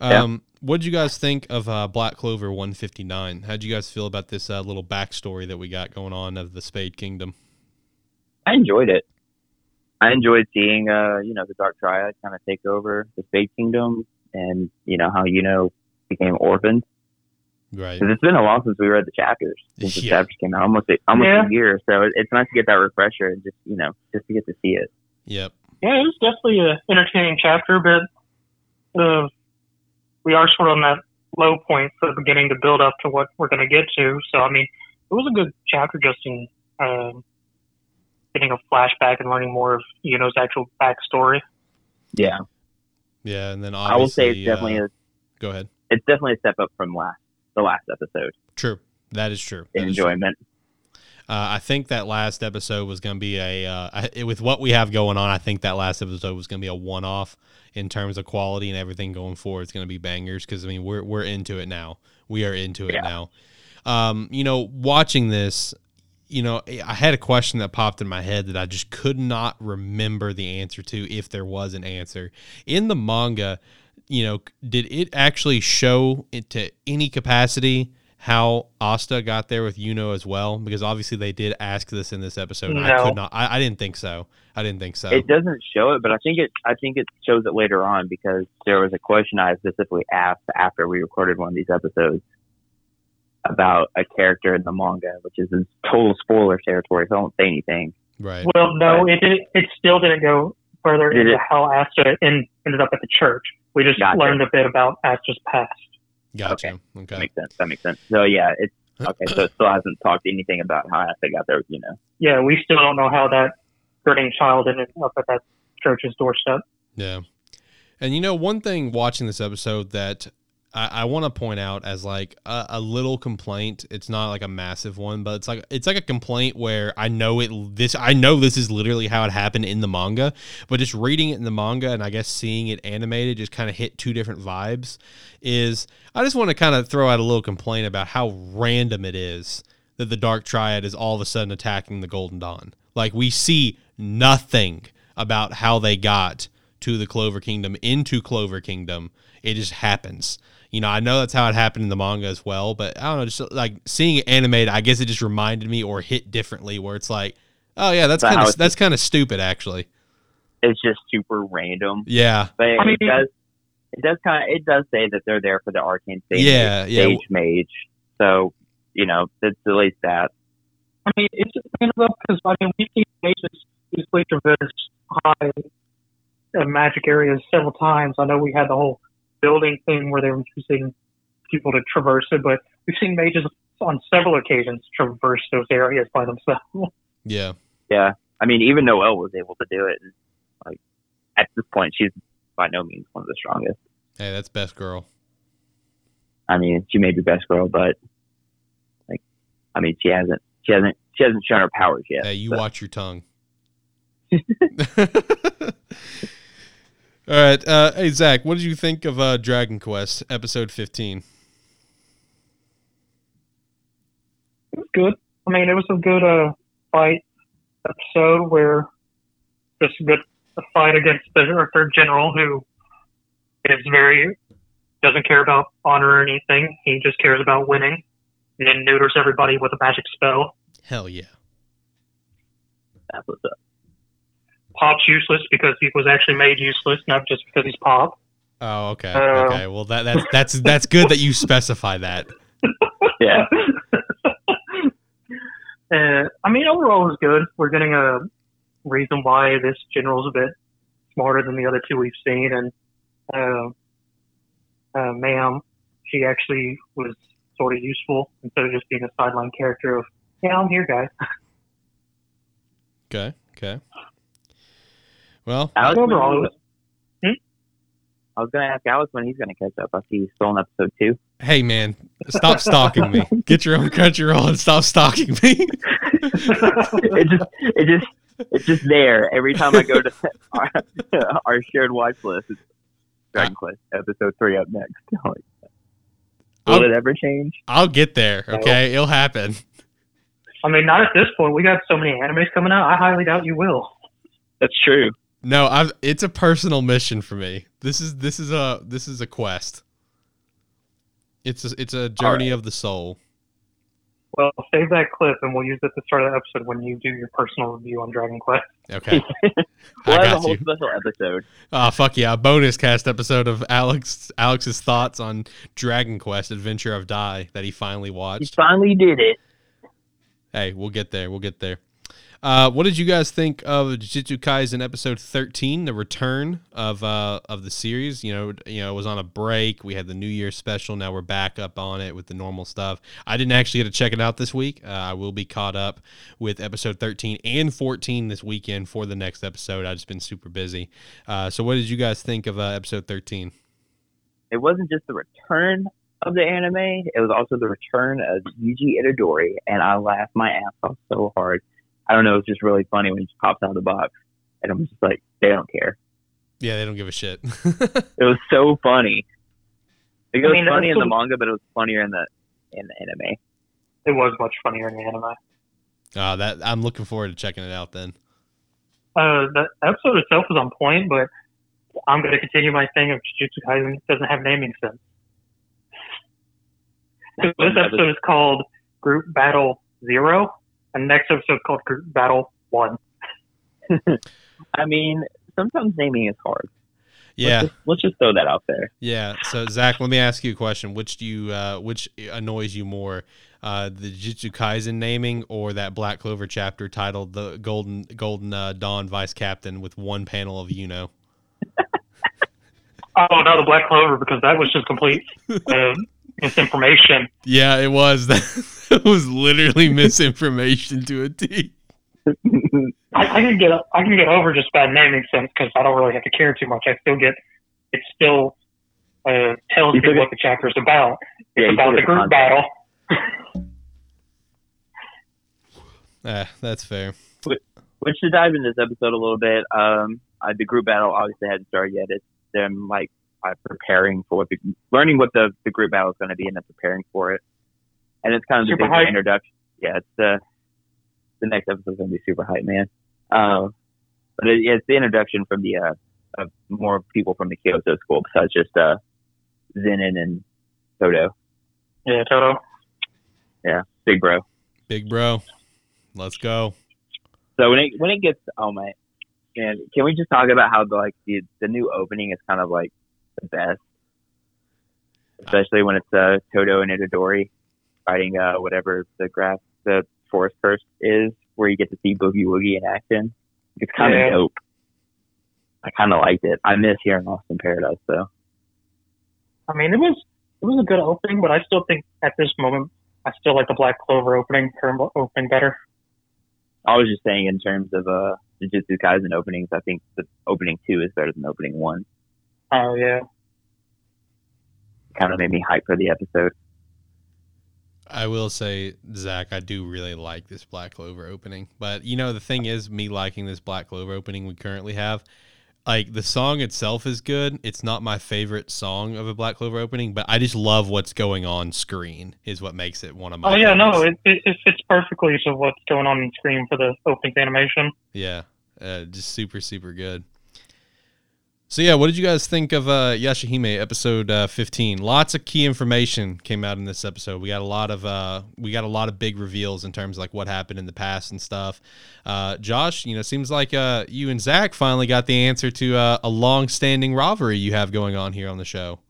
Um, yeah. What did you guys think of uh, Black Clover 159? How did you guys feel about this uh, little backstory that we got going on of the Spade Kingdom? I enjoyed it. I enjoyed seeing, uh, you know, the Dark Triad kind of take over the Spade Kingdom, and you know how you know became orphaned. Right. Because it's been a while since we read the chapters since the chapters came out, almost a, almost yeah. a year. So it's nice to get that refresher and just you know just to get to see it. Yep. Yeah, it was definitely an entertaining chapter, but uh, we are sort of on that low point for the beginning to build up to what we're going to get to. So, I mean, it was a good chapter just in um, getting a flashback and learning more of Yuno's actual backstory. Yeah. Yeah, and then I will say it's definitely uh, a, go ahead. It's definitely a step up from last the last episode. True, that is true. That enjoyment. True. Uh, I think that last episode was going to be a uh, with what we have going on. I think that last episode was going to be a one off in terms of quality and everything going forward. It's going to be bangers because I mean we're we're into it now. We are into it yeah. now. Um, you know, watching this, you know, I had a question that popped in my head that I just could not remember the answer to if there was an answer in the manga. you know, did it actually show it to any capacity how Asta got there with Yuno as well? Because obviously they did ask this in this episode. and I No. could not. I, I didn't think so. I didn't think so. It doesn't show it, but I think it. I think it shows it later on because there was a question I specifically asked after we recorded one of these episodes about a character in the manga, which is in total spoiler territory. So I won't say anything. right. Well, no, it did, it still didn't go further Did into it? how Asta in, ended up at the church. We just Gotcha. learned a bit about Asta's past. Gotcha. Okay. Okay. That makes sense. That makes sense. So yeah, it's uh, okay. So uh, it still hasn't talked anything about how Asta got there. You know. Yeah, we still don't know how that hurting child ended up at that church's doorstep. Yeah. And you know, one thing watching this episode that I, I want to point out as like a, a little complaint. It's not like a massive one, but it's like it's like a complaint where I know it. This I know this is literally how it happened in the manga, but just reading it in the manga and I guess seeing it animated just kind of hit two different vibes. Is I just want to kind of throw out a little complaint about how random it is that the Dark Triad is all of a sudden attacking the Golden Dawn. Like we see nothing about how they got to the Clover Kingdom into Clover Kingdom. It just happens. You know, I know that's how it happened in the manga as well, but I don't know, just like seeing it animated, I guess it just reminded me or hit differently where it's like, oh yeah, that's kind of that's kind of stupid actually. It's just super random, Yeah. but I mean- it does. It does kind of. It does say that they're there for the arcane stage. Yeah, yeah. Stage mage. So you know, it's at least that. I mean, it's just random because I mean we've seen mages easily traverse high uh, magic areas several times. I know we had the whole building thing where they were using people to traverse it, but we've seen mages on several occasions traverse those areas by themselves. Yeah. Yeah. I mean, even Noelle was able to do it. And, like at this point, she's by no means one of the strongest. Hey, that's best girl. I mean, she may be best girl, but like, I mean, she hasn't, she hasn't, she hasn't shown her powers yet. Hey, you so. watch your tongue. All right. Uh, hey, Zach, what did you think of uh, Dragon Quest episode 15? It was good. I mean, it was a good uh, fight episode where just a good fight against the third general who is very doesn't care about honor or anything. He just cares about winning, and then neuters everybody with a magic spell. Hell yeah. That's what's up. Pop's useless because he was actually made useless, not just because he's Pop. Oh, okay. Uh, okay. Well, that that's that's that's good that you specify that. Yeah. uh, I mean, overall, it was good. We're getting a reason why this general's a bit smarter than the other two we've seen, and uh, uh, Maam, she actually was sort of useful instead of just being a sideline character of, yeah, I'm here, guys. Okay. Okay. Well, Alex, when Overall, was- Hmm? I was going to ask Alex when he's going to catch up. I see he's still in episode two. hey man, stop stalking me. Get your own Crunchyroll and stop stalking me. it just, it just, it's just there every time I go to our, our shared watch list. It's Dragon Quest episode three up next. I'm like, Will I'll- it ever change? I'll get there. Okay, it'll happen. I mean, not at this point. We got so many animes coming out. I highly doubt you will. That's true. No, I've it's a personal mission for me. This is this is a this is a quest. It's a, it's a journey of the soul. Well, save that clip and we'll use it at the start of the episode when you do your personal review on Dragon Quest. Okay. We'll I have a whole you. special episode. Oh fuck yeah! A bonus cast episode of Alex Alex's thoughts on Dragon Quest: Adventure of Dai that he finally watched. He finally did it. Hey, we'll get there. We'll get there. Uh, what did you guys think of Jujutsu Kaisen episode thirteen, the return of uh, of the series? You know, you know, it was on a break. We had the New Year special. Now we're back up on it with the normal stuff. I didn't actually get to check it out this week. Uh, I will be caught up with episode thirteen and fourteen this weekend for the next episode. I've just been super busy. Uh, so, what did you guys think of uh, episode thirteen? It wasn't just the return of the anime; it was also the return of Yuji Itadori, and I laughed my ass off so hard. I don't know; it's just really funny when he just pops out of the box, and I'm just like, they don't care. Yeah, they don't give a shit. It was so funny. Like, It I was mean, funny in the manga, but it was funnier in the in the anime. It was much funnier in the anime. uh, that I'm looking forward to checking it out then. Uh, the episode itself was on point, but I'm going to continue my thing of Jujutsu Kaisen doesn't have naming sense. So this episode is called Group Battle Zero, and next episode called Battle One. I mean, sometimes naming is hard. Yeah, Let's just, let's just throw that out there. yeah. So Zach, let me ask you a question. Which do you, uh, which annoys you more, uh, the Jujutsu Kaisen naming or that Black Clover chapter titled "The Golden Golden uh, Dawn Vice Captain" with one panel of Yuno? Oh no, the Black Clover because that was just complete uh, misinformation. Yeah, it was. That was literally misinformation to a T. I, I can get I can get over just bad naming sense because I don't really have to care too much. I still get it still uh, tells You me took it- what the chapter is about. Yeah, It's you about the group context. battle. Ah, that's fair. Which to dive into this episode a little bit, um, uh, the group battle obviously hasn't started yet. It's them like uh, preparing for what the learning what the, the group battle is going to be and then preparing for it. And it's kind of the Super bigger hype. introduction. Yeah, it's the the next episode's going to be super hype, man. Um, but it, it's the introduction from the uh, of more people from the Kyoto school besides just uh, Zenin and Todo, Yeah, Todo. Yeah, big bro. Big bro, let's go. So when it when it gets oh my man, can we just talk about how the like the the new opening is kind of like the best, especially when it's uh Todo and Itadori fighting uh whatever the grass the forest curse is, where you get to see Boogie Woogie in action. It's kind of Yeah. dope. I kind of liked it. I miss hearing Lost in Paradise though. I mean, it was it was a good opening, but I still think at this moment I still like the Black Clover opening opening better. I was just saying in terms of uh Jujutsu Kaisen openings, I think the opening two is better than opening one. Oh yeah. Kind of made me hype for the episode. I will say, Zach, I do really like this Black Clover opening. But you know, the thing is, me liking this Black Clover opening we currently have, like the song itself is good. It's not my favorite song of a Black Clover opening, but I just love what's going on screen. Is what makes it one of my. Oh yeah, no, it, it, it fits perfectly to what's going on in screen for the opening animation. Yeah, uh, just super super good. So yeah, what did you guys think of uh, Yashahime episode uh, fifteen? Lots of key information came out in this episode. We got a lot of uh, we got a lot of big reveals in terms of like what happened in the past and stuff. Uh, Josh, you know, seems like uh, you and Zach finally got the answer to uh, a long-standing rivalry you have going on here on the show.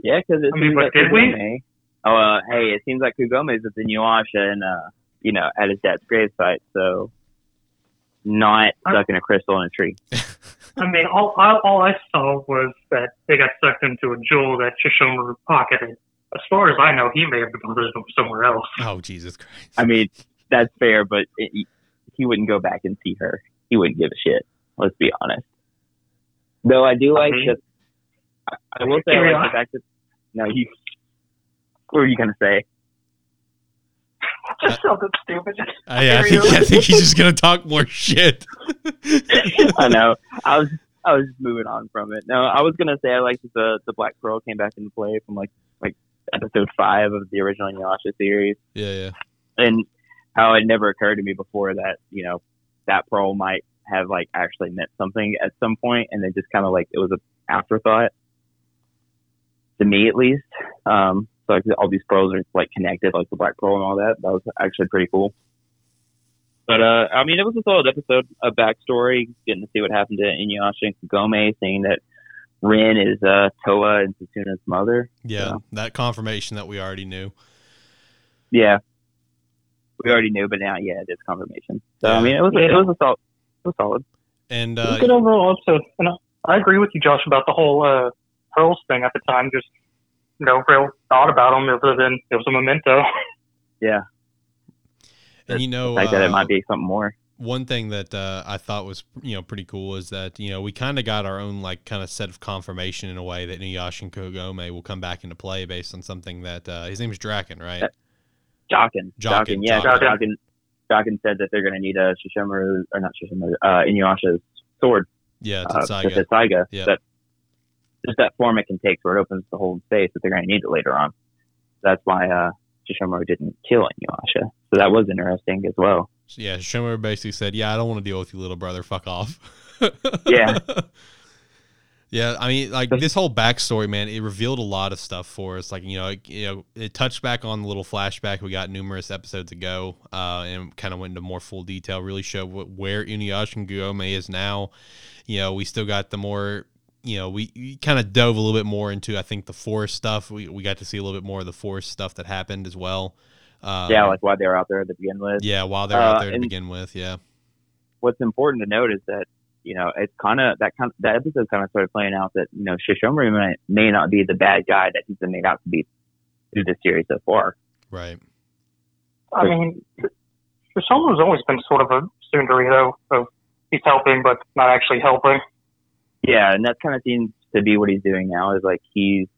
Yeah, because it I mean, seems but like did we? Oh, uh, hey, it seems like Kagome is at the Nuasha and uh, you know, at his dad's gravesite, so not I- stuck in a crystal in a tree. I mean, all, all all I saw was that they got sucked into a jewel that Sesshomaru pocketed. As far as I know, he may have deposited them somewhere else. Oh Jesus Christ! I mean, that's fair, but it, he wouldn't go back and see her. He wouldn't give a shit. Let's be honest. Though I do like mean- that. I, I will say I like the fact that. No, you. What were you gonna say? Just something stupid. I, I think I think he's just gonna talk more shit. I know. I was I was moving on from it. No, I was gonna say I liked the the Black Pearl came back into play from like like episode five of the original Inuyasha series, Yeah, yeah. and how it never occurred to me before that you know that pearl might have like actually meant something at some point, and then just kind of like it was an afterthought to me at least. Um, like all these pearls are like connected, like the Black Pearl and all that. That was actually pretty cool. But uh, I mean, it was a solid episode, a backstory, getting to see what happened to Inuyasha and Kagome, seeing that Rin is uh, Towa and Setsuna's mother. Yeah, Yeah. that confirmation that we already knew. Yeah, we already knew, but now yeah, it is confirmation. So Yeah. I mean, it was a, it was a solid, it was solid. And It was uh, a good overall episode. And I, I agree with you, Josh, about the whole uh, pearls thing at the time. Just no real thought about them other than it was a memento. Yeah, and you know, like that, it uh, might be something more. one thing that uh, I thought was you know pretty cool is that you know we kind of got our own like kind of set of confirmation in a way that Inuyasha and Kagome will come back into play based on something that uh, his name is Draken, right? Jokin, Jokin, Jokin, yeah, Jokin. Jokin. Jokin said that they're going to need a Sesshomaru or not Sesshomaru, uh, Inuyasha's sword, Yeah, uh, Tetsaiga. the Tetsaiga. Yeah. That just that form it can take, where it opens the whole space that they're going to need it later on. That's why uh, Sesshomaru didn't kill Inuyasha. So that was interesting as well. yeah, Shomer basically said, "Yeah, I don't want to deal with you, little brother. Fuck off." Yeah. Yeah, I mean, like this whole backstory, man, it revealed a lot of stuff for us. Like, you know, it, you know, it touched back on the little flashback we got numerous episodes ago, uh, and kind of went into more full detail. Really showed what, where Inuyasha and Guome is now. You know, we still got the more, you know, we, we kind of dove a little bit more into, I think, the forest stuff. We we got to see a little bit more of the forest stuff that happened as well. Um, yeah, like why they were out there to begin with. yeah, while they're out uh, there to begin with, yeah, What's important to note is that you know it's kind of that kind that episode kind of started playing out that you know Sesshomaru may, may not be the bad guy that he's been made out to be through the series so far. right. I mean, Sesshomaru's always been sort of a tsundere, of he's helping but not actually helping. Yeah, and that kind of seems to be what he's doing now. Is like he's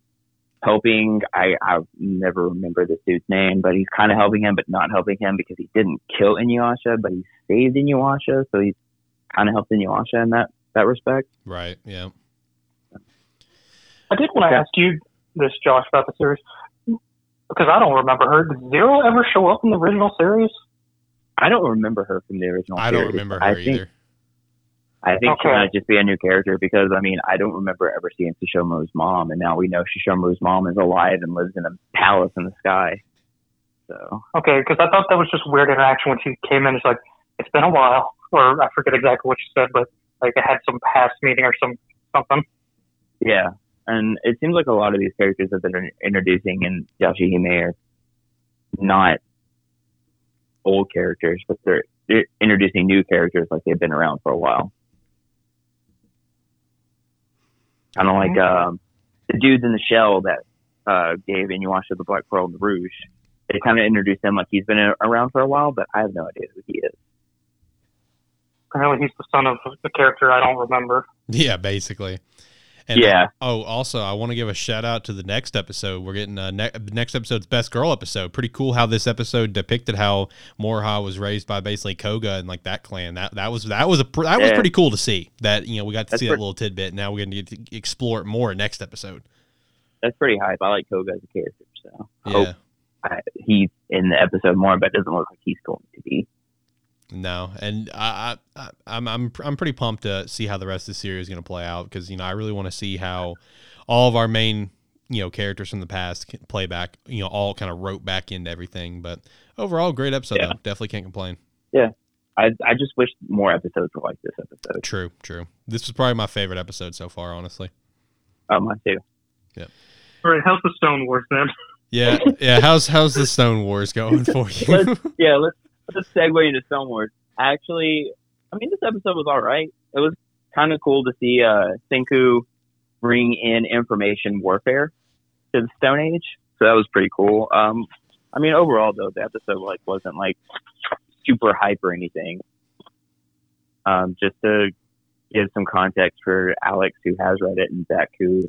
helping. I I never remember this dude's name, but he's kind of helping him, but not helping him because he didn't kill Inuyasha, but he saved Inuyasha, so he's kind of helped Inuyasha in that that respect. Right. Yeah. I did want to Okay. ask you this, Josh, about the series because I don't remember her. Did Zero ever show up in the original series? I don't remember her from the original. I don't remember her I think, either. I think she Okay. might just be a new character because I mean I don't remember ever seeing Sesshomaru's mom, and now we know Sesshomaru's mom is alive and lives in a palace in the sky. So Okay, because I thought that was just weird interaction when she came in. It's like it's been a while, or I forget exactly what she said, but like it had some past meeting or some something. yeah, and it seems like a lot of these characters that they're introducing in Yashahime are not old characters, but they're, they're introducing new characters like they've been around for a while. Kind of like um, the dudes in the shell that uh, gave Inuyasha the Black Pearl and the Rouge. They kind of introduced him like he's been a- around for a while, but I have no idea who he is. Apparently, he's the son of a character I don't remember. Yeah, basically. And yeah, Oh, also, I want to give a shout out to the next episode. We're getting uh, ne- the next episode's best girl episode. Pretty cool how this episode depicted how Moroha was raised by basically Koga and like that clan. That that was that was a pr- that was pretty cool to see. That you know we got to That's see that little tidbit. Now we're going to get to explore it more next episode. that's pretty hype. I like Koga as a character, so I hope I, he's in the episode more, but it doesn't look like he's going to be. No, and I, I, I I'm I'm I'm pretty pumped to see how the rest of the series is going to play out because you know I really want to see how all of our main you know characters from the past can play back. You know, all kind of wrote back into everything. But overall, great episode. Yeah. Though. Definitely can't complain. Yeah, I I just wish more episodes were like this episode. True, true. This was probably my favorite episode so far, honestly. Oh, mine too. Yeah. All right, how's the Stone Wars then? Yeah, yeah. How's how's the Stone Wars going for you? Let's, yeah, let's let's segue into Wars. Actually, I mean, this episode was all right. It was kind of cool to see uh, Senku bring in information warfare to the Stone Age. So that was pretty cool. Um, I mean, overall though, the episode like wasn't like super hype or anything. Um, just to give some context for Alex who has read it and Zach who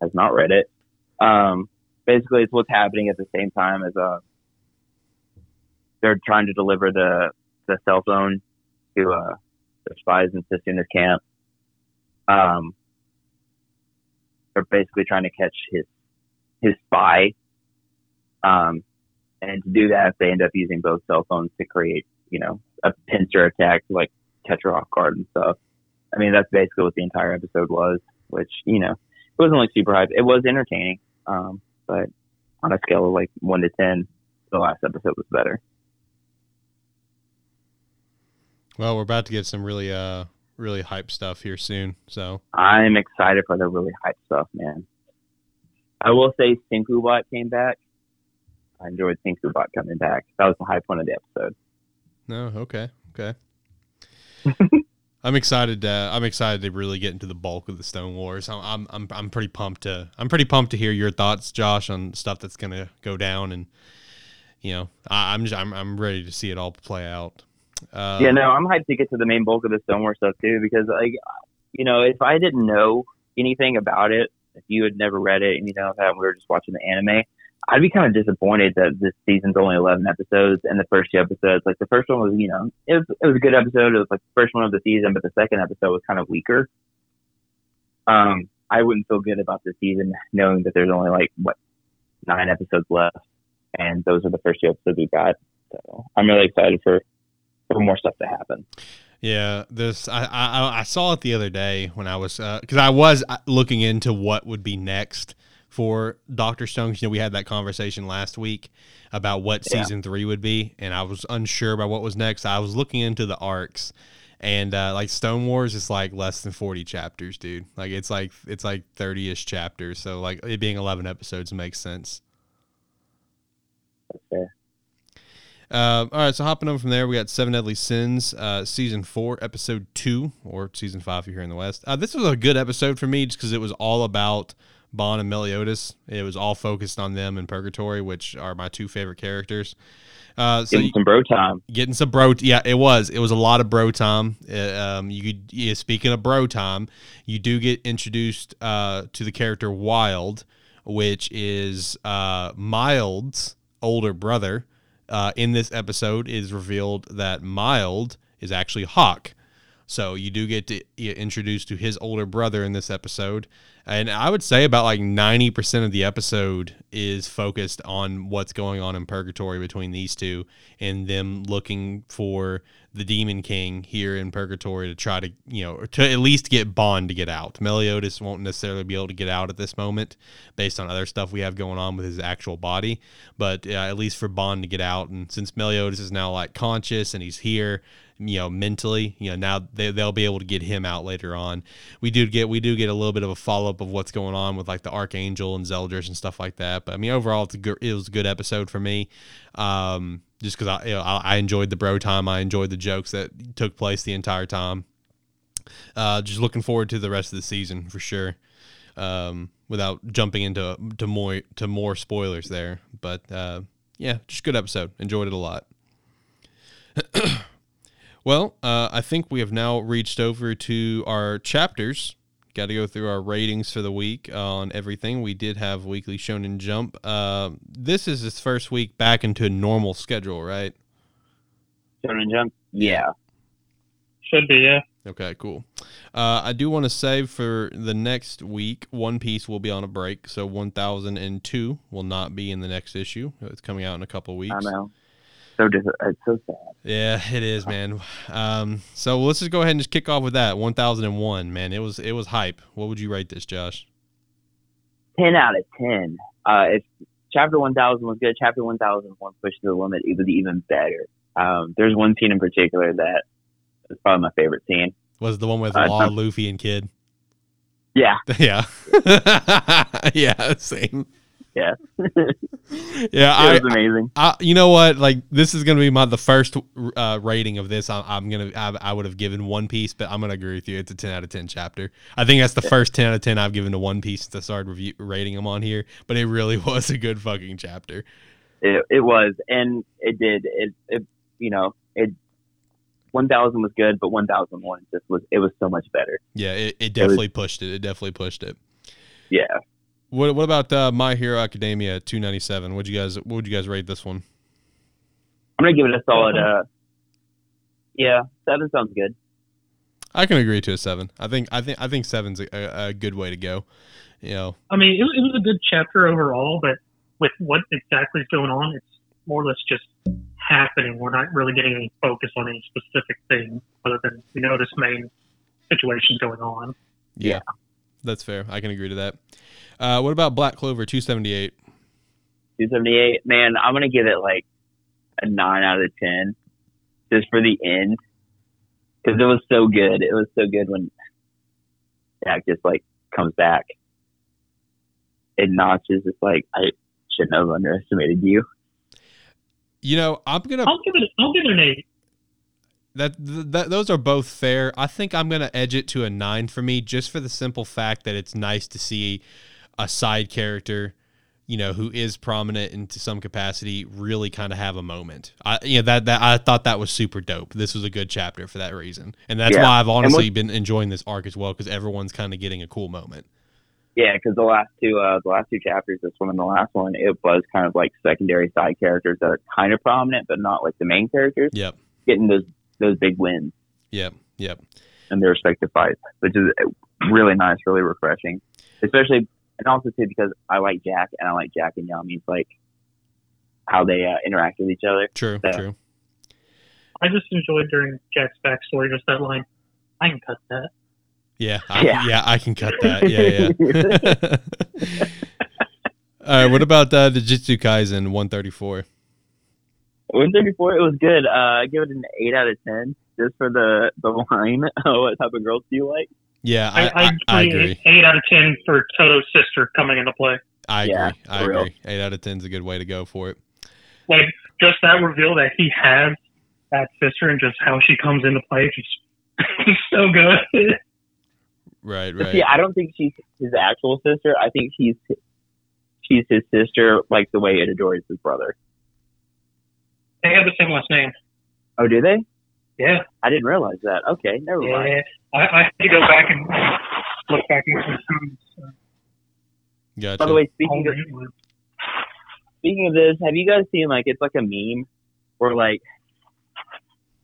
has not read it. Um, basically, it's what's happening at the same time as uh, they're trying to deliver the the cell phone to uh, the spies in Susuna's camp. Um, they're basically trying to catch his his spy. Um, and to do that, they end up using both cell phones to create, you know, a pincer attack to like catch her off guard and stuff. I mean, that's basically what the entire episode was, which, you know, it wasn't like super hype. It was entertaining. Um, but on a scale of like one to 10, the last episode was better. Well, we're about to get some really uh really hype stuff here soon. So I'm excited for the really hype stuff, man. I will say Sinkubot came back. I enjoyed Sinkubot coming back. That was the hype one of the episode. no, okay, okay. I'm excited. Uh, I'm excited to really get into the bulk of the Stone Wars. I'm, I'm, I'm, I'm pretty pumped to. I'm pretty pumped to hear your thoughts, Josh, on stuff that's gonna go down, and you know, I, I'm, just, I'm, I'm ready to see it all play out. Uh, yeah, no, I'm hyped to get to the main bulk of the Stone Wars stuff too, because like, you know, if I didn't know anything about it, if you had never read it, and you know that we were just watching the anime, I'd be kind of disappointed that this season's only 11 episodes, and the first two episodes, like the first one was, you know, it was it was a good episode. It was like the first one of the season, but the second episode was kind of weaker. Um, I wouldn't feel good about the season knowing that there's only like what nine episodes left, and those are the first two episodes we got. So I'm really excited for for more stuff to happen. Yeah, this I, I I saw it the other day when I was because I was uh, looking into what would be next for Doctor Stone. You know, we had that conversation last week about what Yeah. season three would be, and I was unsure about what was next. I was looking into the arcs, and uh, like Stone Wars is like less than forty chapters, dude. Like it's like it's like thirty ish chapters. So like it being eleven episodes makes sense. That's fair. Uh, all right, so hopping over from there, we got Seven Deadly Sins, uh, season four, episode two, or season five if you're here in the West. Uh, this was a good episode for me just because it was all about Ban and Meliodas. It was all focused on them in Purgatory, which are my two favorite characters. Uh, so you- some bro time. getting some bro yeah it was it was a lot of bro time Uh, um you could yeah, speaking of bro time you do get introduced uh to the character wild which is uh mild's older brother uh in this episode is revealed that mild is actually hawk so you do get to introduced to his older brother in this episode. And I would say about like 90% of the episode is focused on what's going on in purgatory between these two and them looking for the Demon King here in purgatory to try to, you know, to at least get Ban to get out. Meliodas won't necessarily be able to get out at this moment based on other stuff we have going on with his actual body, but uh, at least for Ban to get out. And since Meliodas is now like conscious and he's here, you know mentally you know now they, they'll be able to get him out later on. We do get we do get a little bit of a follow-up of what's going on with like the archangel and zeldris and stuff like that. But i mean overall it's a good it was a good episode for me um just because I, you know, I i enjoyed the bro time. I enjoyed the jokes that took place the entire time. Uh just looking forward to the rest of the season for sure. Um without jumping into to more to more spoilers there. But uh yeah just good episode. Enjoyed it a lot Well, uh, I think we have now reached over to our chapters. Got to go through our ratings for the week on everything. We did have weekly Shonen Jump. Uh, this is his first week back into a normal schedule, right? Shonen Jump. Yeah. Should be, yeah. Okay, cool. Uh, I do want to say for the next week, One Piece will be on a break, so 1002 will not be in the next issue. It's coming out in a couple weeks. I know. So dis- it's so sad. Yeah, it is, man. Um, so let's just go ahead and just kick off with that. One thousand and one, man. It was it was hype. What would you rate this, Josh? Ten out of ten. Uh, if chapter one thousand was good, chapter one thousand one pushed to the limit, it was even better. Um, there's one scene in particular that is probably my favorite scene. Was the one with Uh, Law, Luffy, and Kid? Yeah, Yeah, yeah, same. Yeah, Yeah, it I, was amazing. I, you know what? Like this is gonna be my the first uh, rating of this. I, I'm gonna I, I would have given One Piece, but I'm gonna agree with you. It's a ten out of ten chapter. I think that's the first ten out of ten I've given to One Piece since I started review, rating them on here. But it really was a good fucking chapter. It, it was, and it did. It, it you know, it. One thousand was good, but one thousand one just was. It was so much better. Yeah, it, it definitely pushed it. It definitely pushed it. Yeah, What what about uh, My Hero Academia two ninety seven? Would you guys what would you guys rate this one? I'm gonna give it a solid. Uh, yeah, seven sounds good. I can agree to a seven. I think I think I think seven's a, a, a good way to go. You know, I mean, it, it was a good chapter overall, but with what exactly is going on, it's more or less just happening. We're not really getting any focus on any specific thing other than we know this main situation going on. yeah, that's fair. I can agree to that. Uh, what about Black Clover two seventy eight? Two seventy eight. Man, I'm gonna give it like a nine out of ten, just for the end, because it was so good. It was so good when Jack just like comes back, and Notch is just like, I shouldn't have underestimated you. You know, I'm gonna I'll give it. I'll give it an eight. That, that those are both fair. I think I'm gonna edge it to a nine for me, just for the simple fact that it's nice to see a side character, you know, who is prominent into some capacity, really kind of have a moment. I, you know, that that I thought that was super dope. This was a good chapter for that reason, and that's Yeah. why I've honestly been enjoying this arc as well because everyone's kind of getting a cool moment. Yeah, because the last two, uh, the last two chapters, this one and the last one, it was kind of like secondary side characters that are kind of prominent, but not like the main characters, Yep, getting those those big wins yep, yep. And their respective fights, which is really nice, really refreshing, especially and also too because I like Jack and I like Jack and Yami's like how they uh, interact with each other. True, Yeah. true. I just enjoyed during Jack's backstory just that line. I can cut that. Yeah, I, yeah, Yeah. I can cut that. Yeah, yeah. All right, what about uh, Jujutsu Kaisen 134? 134, it was good. Uh, I give it an 8 out of 10 just for the, the line. Oh, what type of girls do you like? Yeah, I, I, I, I agree. agree. Eight out of ten for Todo's sister coming into play. I agree. Yeah, I for real. agree. Eight out of ten is a good way to go for it. Like just that reveal that he has that sister and just how she comes into play, just so good. Right, right. See, I don't think she's his actual sister. I think she's she's his sister, like the way Itadori is his brother. They have the same last name. Oh, do they? Yeah, I didn't realize that. Okay, never mind. I, I had to go back and look back into some. Uh, Gotcha. By the way, speaking of, speaking of this, have you guys seen like it's like a meme where like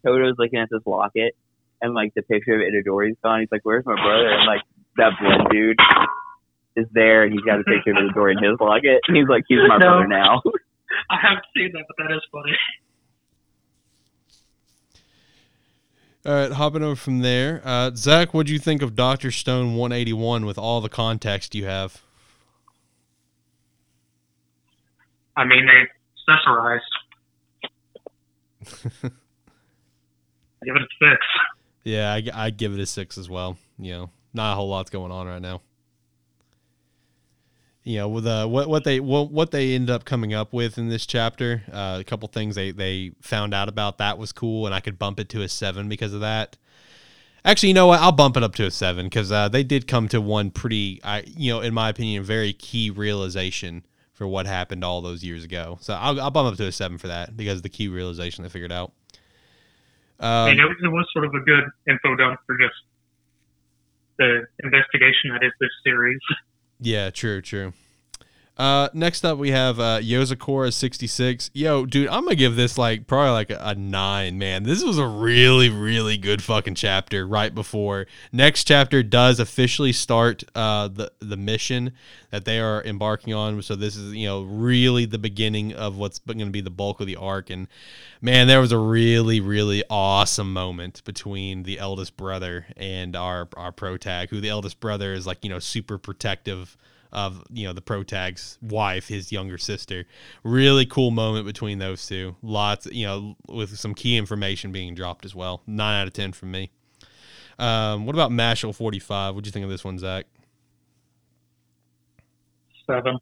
Todo's looking at this locket and like the picture of Itadori's gone. He's like, "Where's my brother?" And like that blonde dude is there, and he's got a picture of Itadori in his locket. And he's like, "He's my No. brother now." I haven't seen that, but that is funny. All right, hopping over from there. Uh, Zach, what do you think of Doctor Stone 181 with all the context you have? I mean, they accessorized. Give it a six. Yeah, I, I'd give it a six as well. You know, not a whole lot's going on right now. You know, with uh, what what they what, what they ended up coming up with in this chapter, uh, a couple things they they found out about that was cool, and I could bump it to a seven because of that. Actually, you know what? I'll bump it up to a seven because uh, they did come to one pretty, I you know, in my opinion, very key realization for what happened all those years ago. So I'll, I'll bump up to a seven for that because the key realization they figured out. I Um, mean, it was sort of a good info dump for just the investigation that is this series. Yeah, true, true. Uh, next up, we have uh, sixty six. Yo, dude, I'm gonna give this like probably like a, a nine. Man, this was a really, really good fucking chapter. Right before next chapter does officially start uh, the the mission that they are embarking on. So this is you know really the beginning of what's going to be the bulk of the arc. And man, there was a really, really awesome moment between the eldest brother and our our pro tag. Who the eldest brother is like you know super protective of you know the pro tag's wife, his younger sister. Really cool moment between those two. Lots, you know, with some key information being dropped as well. Nine out of ten from me. Um, what about Mashle forty five? What'd you think of this one, Zach? Seven.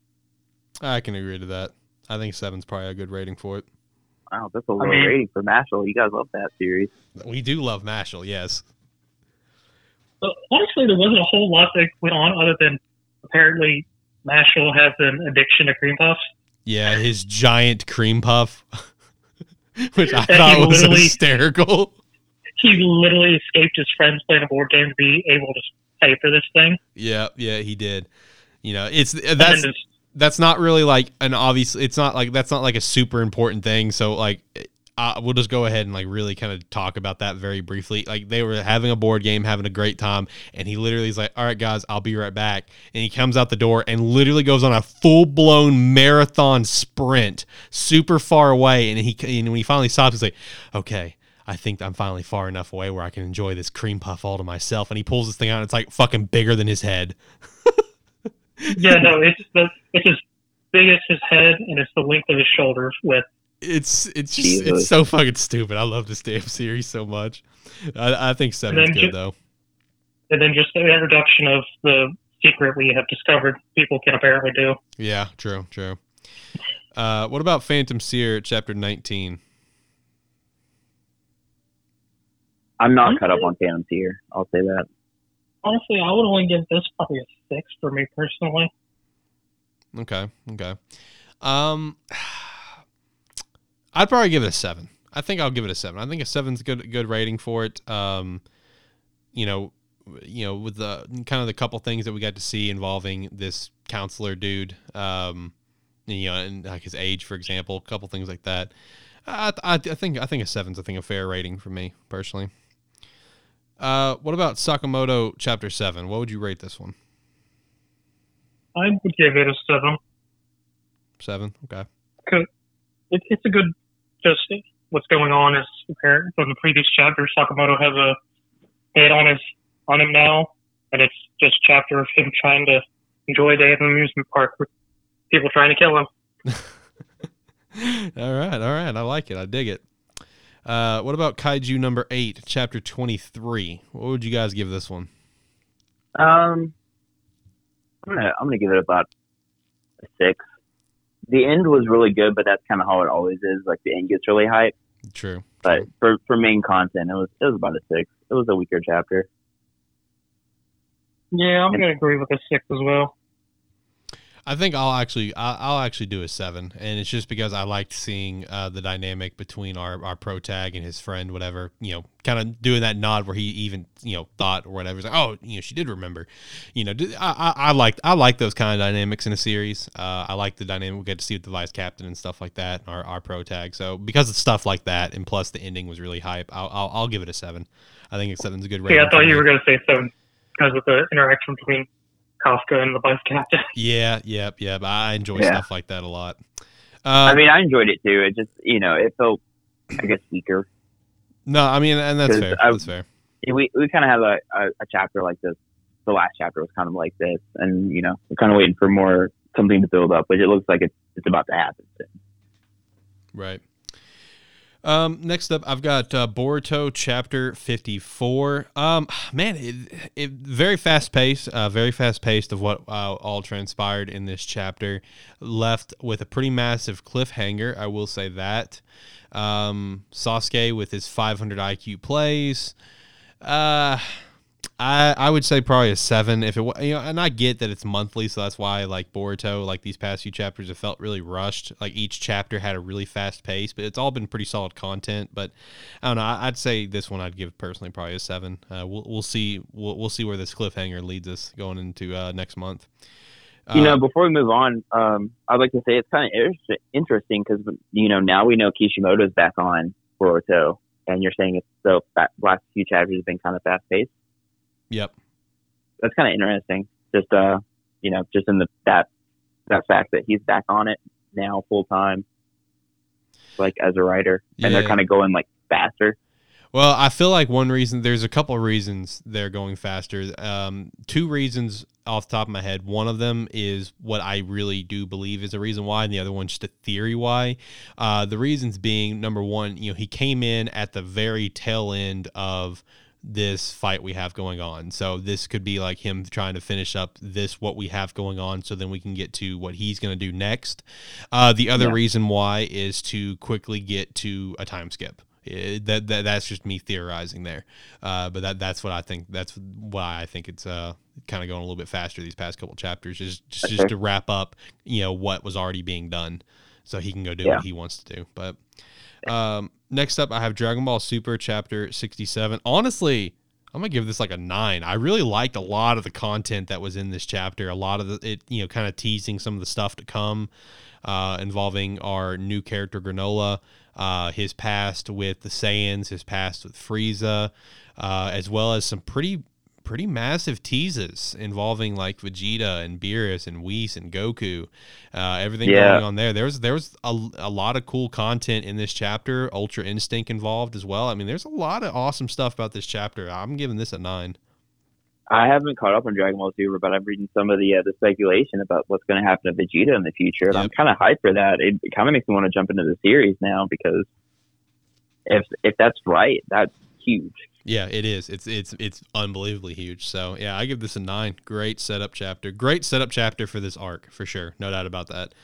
I can agree to that. I think seven's probably a good rating for it. Wow, that's a low mean- rating for Mashle. You guys love that series. We do love Mashle, yes. But honestly, there wasn't a whole lot that went on other than apparently Mashle has an addiction to cream puffs. Yeah, his giant cream puff, which I thought was hysterical. He literally escaped his friends playing a board game to be able to pay for this thing. Yeah, yeah, he did. You know, it's that's that's not really like an obvious. It's not like that's not like a super important thing. So like, uh, we'll just go ahead and like really kind of talk about that very briefly. Like they were having a board game, having a great time, and he literally is like, "All right, guys, I'll be right back." And he comes out the door and literally goes on a full blown marathon sprint, super far away. And he and when he finally stops, he's like, "Okay." I think I'm finally far enough away where I can enjoy this cream puff all to myself. And he pulls this thing out, and it's like fucking bigger than his head. yeah, no, it's the it's as big as his head and it's the length of his shoulders with It's it's just Jesus. it's so fucking stupid. I love this damn series so much. I, I think seven's then good ju- though. and then just the introduction of the secret we have discovered people can apparently do. Yeah, true, true. Uh, what about Phantom Seer, chapter nineteen? I'm not cut up on Phantom Seer. I'll say that. Honestly, I would only give this probably a six for me personally. Okay, okay. Um, I'd probably give it a seven. I think I'll give it a seven. I think a seven's good good rating for it. Um, you know, you know, with the kind of the couple things that we got to see involving this counselor dude. Um, you know, and like his age, for example, a couple things like that. I, I, I think I think a seven's I think a fair rating for me personally. Uh, what about Sakamoto Chapter Seven? What would you rate this one? I would give it a seven. Seven. Okay. It, it's a good, just what's going on is apparent from the previous chapter. Sakamoto has a head on his on him now, and it's just a chapter of him trying to enjoy a day at an amusement park with people trying to kill him. all right, all right. I like it. I dig it. Uh, what about Kaiju number eight, chapter twenty-three? What would you guys give this one? Um, I'm gonna I'm gonna give it about a six. The end was really good, but that's kind of how it always is. Like the end gets really hype. True. But true. for for main content, it was it was about a six. It was a weaker chapter. Yeah, I'm gonna agree with a six as well. I think I'll actually I'll, I'll actually do a seven, and it's just because I liked seeing uh, the dynamic between our our pro tag and his friend, whatever you know, kind of doing that nod where he even you know thought or whatever. He's like, oh, you know, she did remember. You know, I I, I like I like those kind of dynamics in a series. Uh, I like the dynamic we get to see with the vice captain and stuff like that. Our our pro tag. So because of stuff like that, and plus the ending was really hype, I'll I'll, I'll give it a seven. I think seven's a good rating. Yeah, I thought you me. were gonna say seven because of the interaction between Kafka and the vice captain. Yeah, yep, yep. I enjoy Yeah. stuff like that a lot. Uh, I mean, I enjoyed it too. It just you know it felt I guess weaker. no, I mean, and that's fair. I- that's fair. We we kind of have a, a a chapter like this. The last chapter was kind of like this, and you know we're kind of waiting for more something to build up, which it looks like it's it's about to happen. Right. Um, next up, I've got uh, Boruto chapter 54. Um, man, it, it very fast paced, uh, very fast paced of what uh, all transpired in this chapter. Left with a pretty massive cliffhanger, I will say that. Um, Sasuke with his 500 IQ plays. Uh, I I would say probably a seven if it you know, and I get that it's monthly, so that's why like Boruto, like these past few chapters, have felt really rushed. Like each chapter had a really fast pace, but it's all been pretty solid content. But I don't know. I'd say this one I'd give personally probably a seven. Uh, we'll we'll see we'll we'll see where this cliffhanger leads us going into uh, next month. You know, Uh, before we move on, um, I'd like to say it's kind of interesting because you know now we know Kishimoto's back on Boruto, and you're saying it's the fa- last few chapters have been kind of fast paced. Yep. That's kind of interesting. Just uh, you know, just in the that that fact that he's back on it now full time, like as a writer, and they're kind of going like faster. Well, I feel like one reason there's a couple of reasons they're going faster. Um, two reasons off the top of my head. One of them is what I really do believe is a reason why, and the other one's just a theory why. Uh, the reasons being number one, you know, he came in at the very tail end of this fight we have going on. So this could be like him trying to finish up this what we have going on, so then we can get to what he's going to do next. Uh, the other Yeah. reason why is to quickly get to a time skip. Eh, that, that that's just me theorizing there, uh, but that that's what I think. That's why I think it's uh, kind of going a little bit faster these past couple chapters, is just, just Okay. to wrap up, you know, what was already being done, so he can go do Yeah. what he wants to do. But um, next up, I have Dragon Ball Super Chapter sixty seven. Honestly, I'm gonna give this like a nine. I really liked a lot of the content that was in this chapter. A lot of the it, you know, kind of teasing some of the stuff to come, uh, involving our new character Granola, uh, his past with the Saiyans, his past with Frieza, uh, as well as some pretty pretty massive teases involving like Vegeta and Beerus and Whis and Goku. Uh, everything Yeah. going on there. There was there was a, a lot of cool content in this chapter. Ultra Instinct involved as well. I mean, there's a lot of awesome stuff about this chapter. I'm giving this a nine. I haven't caught up on Dragon Ball Super, but I'm reading some of the uh, the speculation about what's going to happen to Vegeta in the future, and I'm kind of hyped for that. It, kind of makes me want to jump into the series now because if if that's right, that's huge. Yeah, it is. It's it's it's unbelievably huge. So yeah, I give this a nine. Great setup chapter. Great setup chapter for this arc for sure. No doubt about that.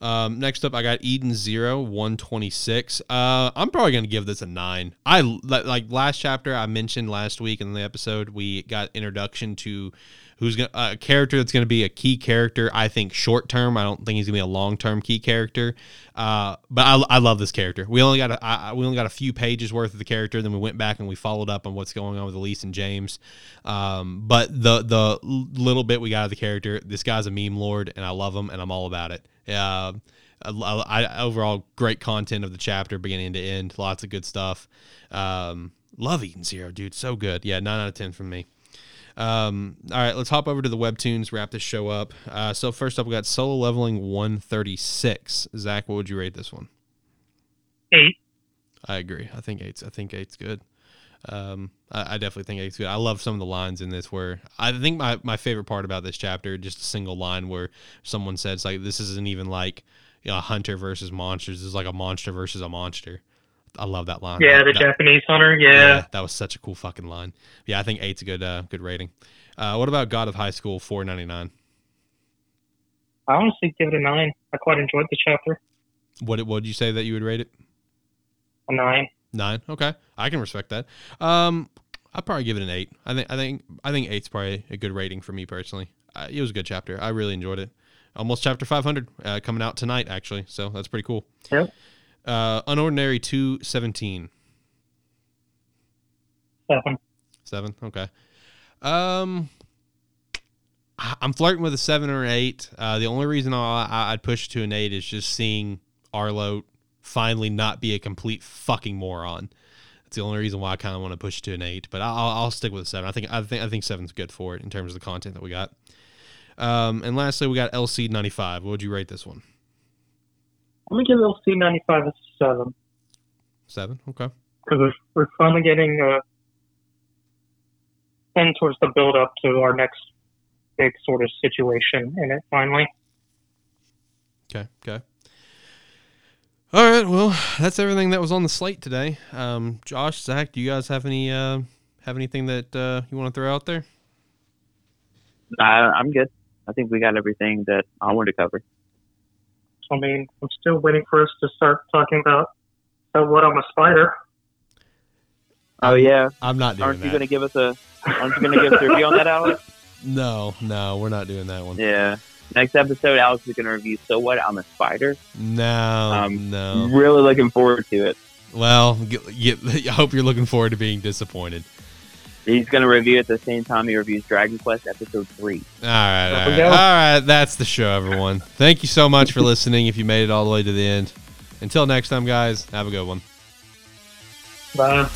Um, next up, I got Eden Zero one twenty six. Uh, I'm probably gonna give this a nine. I li- like last chapter I mentioned last week in the episode we got introduction to who's gonna a character that's gonna be a key character. I think short term. I don't think he's gonna be a long term key character. Uh, but I, I love this character. We only got a I- we only got a few pages worth of the character. Then we went back and we followed up on what's going on with Elise and James. Um, but the the little bit we got of the character, this guy's a meme lord, and I love him, and I'm all about it. Uh, I, I- overall great content of the chapter beginning to end. Lots of good stuff. Um, love Eden Zero, dude. So good. Yeah, nine out of ten from me. Um, all right, let's hop over to the webtoons, wrap this show up. Uh, so first up, we got solo leveling 136. Zach, what would you rate this one? Eight. I agree. I think eight's. I think eight's good. Um, I, I definitely think eight's good. I love some of the lines in this where I think my, my favorite part about this chapter, just a single line where someone says like, "This isn't even like you know, a hunter versus monsters. This is like a monster versus a monster." I love that line. Yeah, the that- Japanese hunter. Yeah. that was such a cool fucking line. Yeah, I think eight's a good uh, good rating. Uh, what about God of High School four ninety nine? I honestly give it a nine. I quite enjoyed the chapter. What what did you say that you would rate it? A nine. Nine. Okay, I can respect that. Um, I'd probably give it an eight. I think I think I think eight's probably a good rating for me personally. Uh, it was a good chapter. I really enjoyed it. Almost chapter five hundred uh, coming out tonight actually, so that's pretty cool. Yep. Uh, Unordinary two seventeen. Seven. Seven. Okay. Um, I'm flirting with a seven or an eight. Uh, the only reason I, I'd push to an eight is just seeing Arlo finally not be a complete fucking moron. That's the only reason why I kind of want to push to an eight. But I'll, I'll stick with a seven. I think I think I think seven's good for it in terms of the content that we got. Um, and lastly, we got Eleceed ninety five. What would you rate this one? I'm gonna give Eleceed ninety five a seven Seven. Okay. because we're, we're finally getting uh, in towards the build up to our next big sort of situation in it. Finally, Okay. Okay. All right. Well, that's everything that was on the slate today. Um, Josh, Zach, do you guys have any uh, have anything that uh, you want to throw out there? I, I'm good. I think we got everything that I wanted to cover. I mean, I'm still waiting for us to start talking about about what I'm a spider. Oh yeah, I'm not doing aren't you going to give us a? Aren't you going to give us a review on that, Alex? No, no, we're not doing that one. Yeah. Next episode, Alex is going to review. So what? I'm a spider. No, Um, no. Really looking forward to it. Well, get, get, I hope you're looking forward to being disappointed. He's going to review at the same time he reviews Dragon Quest episode three. All right, There all we right, go. all right. That's the show, everyone. Thank you so much for listening. If you made it all the way to the end, until next time, guys, have a good one. Bye.